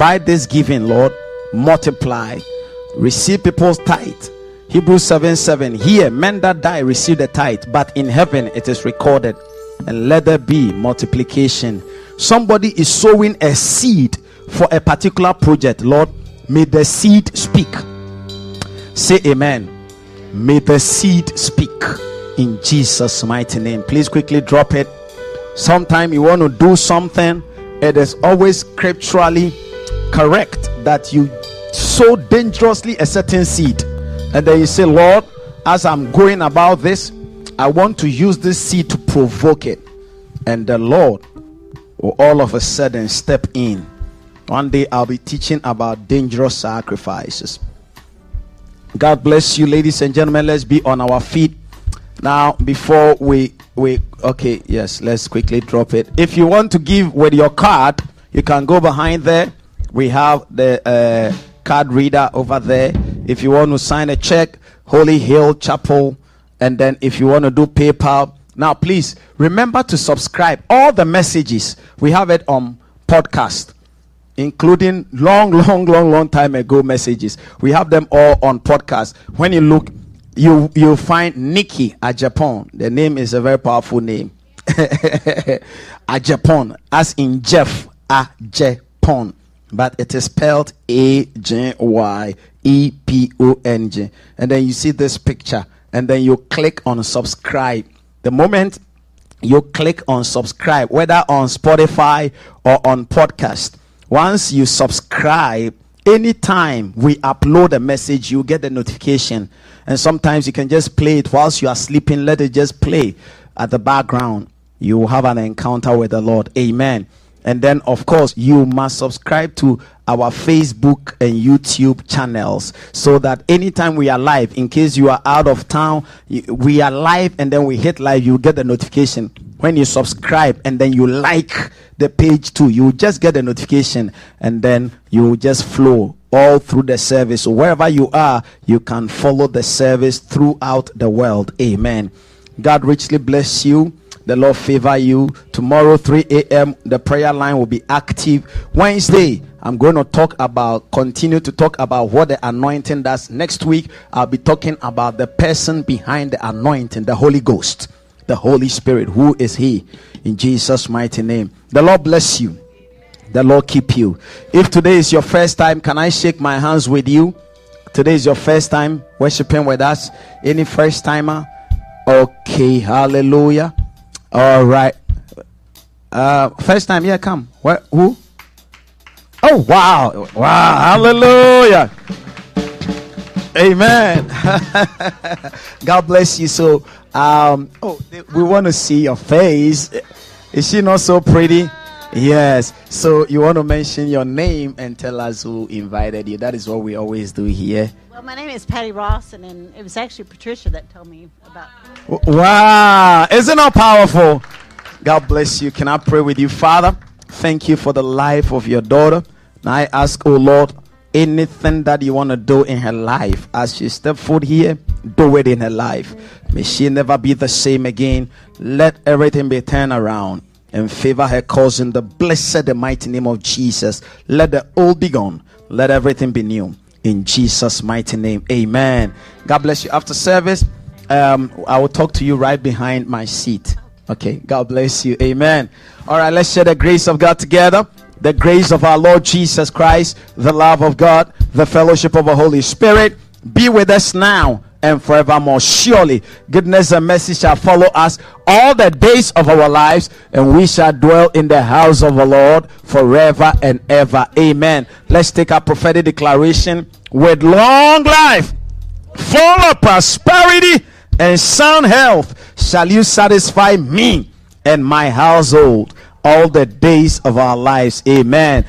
By this giving, Lord, multiply, receive people's tithe. Hebrews 7 7. Here, men that die receive the tithe, but in heaven it is recorded. And let there be multiplication. Somebody is sowing a seed for a particular project. Lord, may the seed speak Say amen. May the seed speak in Jesus' mighty name. Please quickly drop it. Sometime you want to do something, it is always scripturally correct that you sow dangerously a certain seed, and then you say, Lord, as I'm going about this, I want to use this seed to provoke it, and the Lord will all of a sudden step in. One day I'll be teaching about dangerous sacrifices. God bless you, ladies and gentlemen. Let's be on our feet now. Before we we okay, yes, let's quickly drop it. If you want to give with your card, you can go behind there. We have the uh, card reader over there. If you want to sign a check, Holy Hill Chapel, and then if you want to do PayPal, now please remember to subscribe. All the messages we have it on podcast including long, long, long, long time ago messages. We have them all on podcast. When you look, you you find Nicky Agyepong. The name is a very powerful name. Japan, as in Jeff Japan, but it is spelled A J Y E P O N G. And then you see this picture, and then you click on subscribe. The moment you click on subscribe, whether on Spotify or on podcast, once you subscribe, anytime we upload a message, you get the notification. And sometimes you can just play it whilst you are sleeping. Let it just play at the background. You will have an encounter with the Lord. Amen. And then, of course, you must subscribe to our Facebook and YouTube channels so that anytime we are live, in case you are out of town, we are live and then we hit live, you get the notification. When you subscribe and then you like the page too, you just get the notification and then you just flow all through the service. So wherever you are, you can follow the service throughout the world. Amen. God richly bless you. The Lord favor you. Tomorrow, 3 a.m., the prayer line will be active. Wednesday, I'm going to talk about, continue to talk about what the anointing does. Next week, I'll be talking about the person behind the anointing, the Holy Ghost, the Holy Spirit. Who is He? In Jesus' mighty name. The Lord bless you. The Lord keep you. If today is your first time, can I shake my hands with you? Today is your first time worshiping with us. Any first timer? Okay, hallelujah. All right. Uh, first time, yeah, come. What? Who? Oh, wow. Wow. Hallelujah. Amen. God bless you. So, um, oh, we want to see your face. Is she not so pretty? Yes. So, you want to mention your name and tell us who invited you. That is what we always do here. Well, my name is Patty Ross, and, it was actually Patricia that told me about. Wow. Isn't that powerful? God bless you. Can I pray with you, Father? Thank you for the life of your daughter. Now I ask, oh Lord, anything that you want to do in her life as she step foot here, do it in her life. May she never be the same again. Let everything be turned around and favor her cause in the blessed and mighty name of Jesus. Let the old be gone. Let everything be new. In Jesus' mighty name. Amen. God bless you. After service, um, I will talk to you right behind my seat. Okay. God bless you. Amen. All right. Let's share the grace of God together. The grace of our Lord Jesus Christ, the love of God, the fellowship of the Holy Spirit be with us now and forevermore. Surely, goodness and mercy shall follow us all the days of our lives, and we shall dwell in the house of the Lord forever and ever. Amen. Let's take our prophetic declaration with long life, full of prosperity, and sound health shall you satisfy me and my household all the days of our lives. Amen.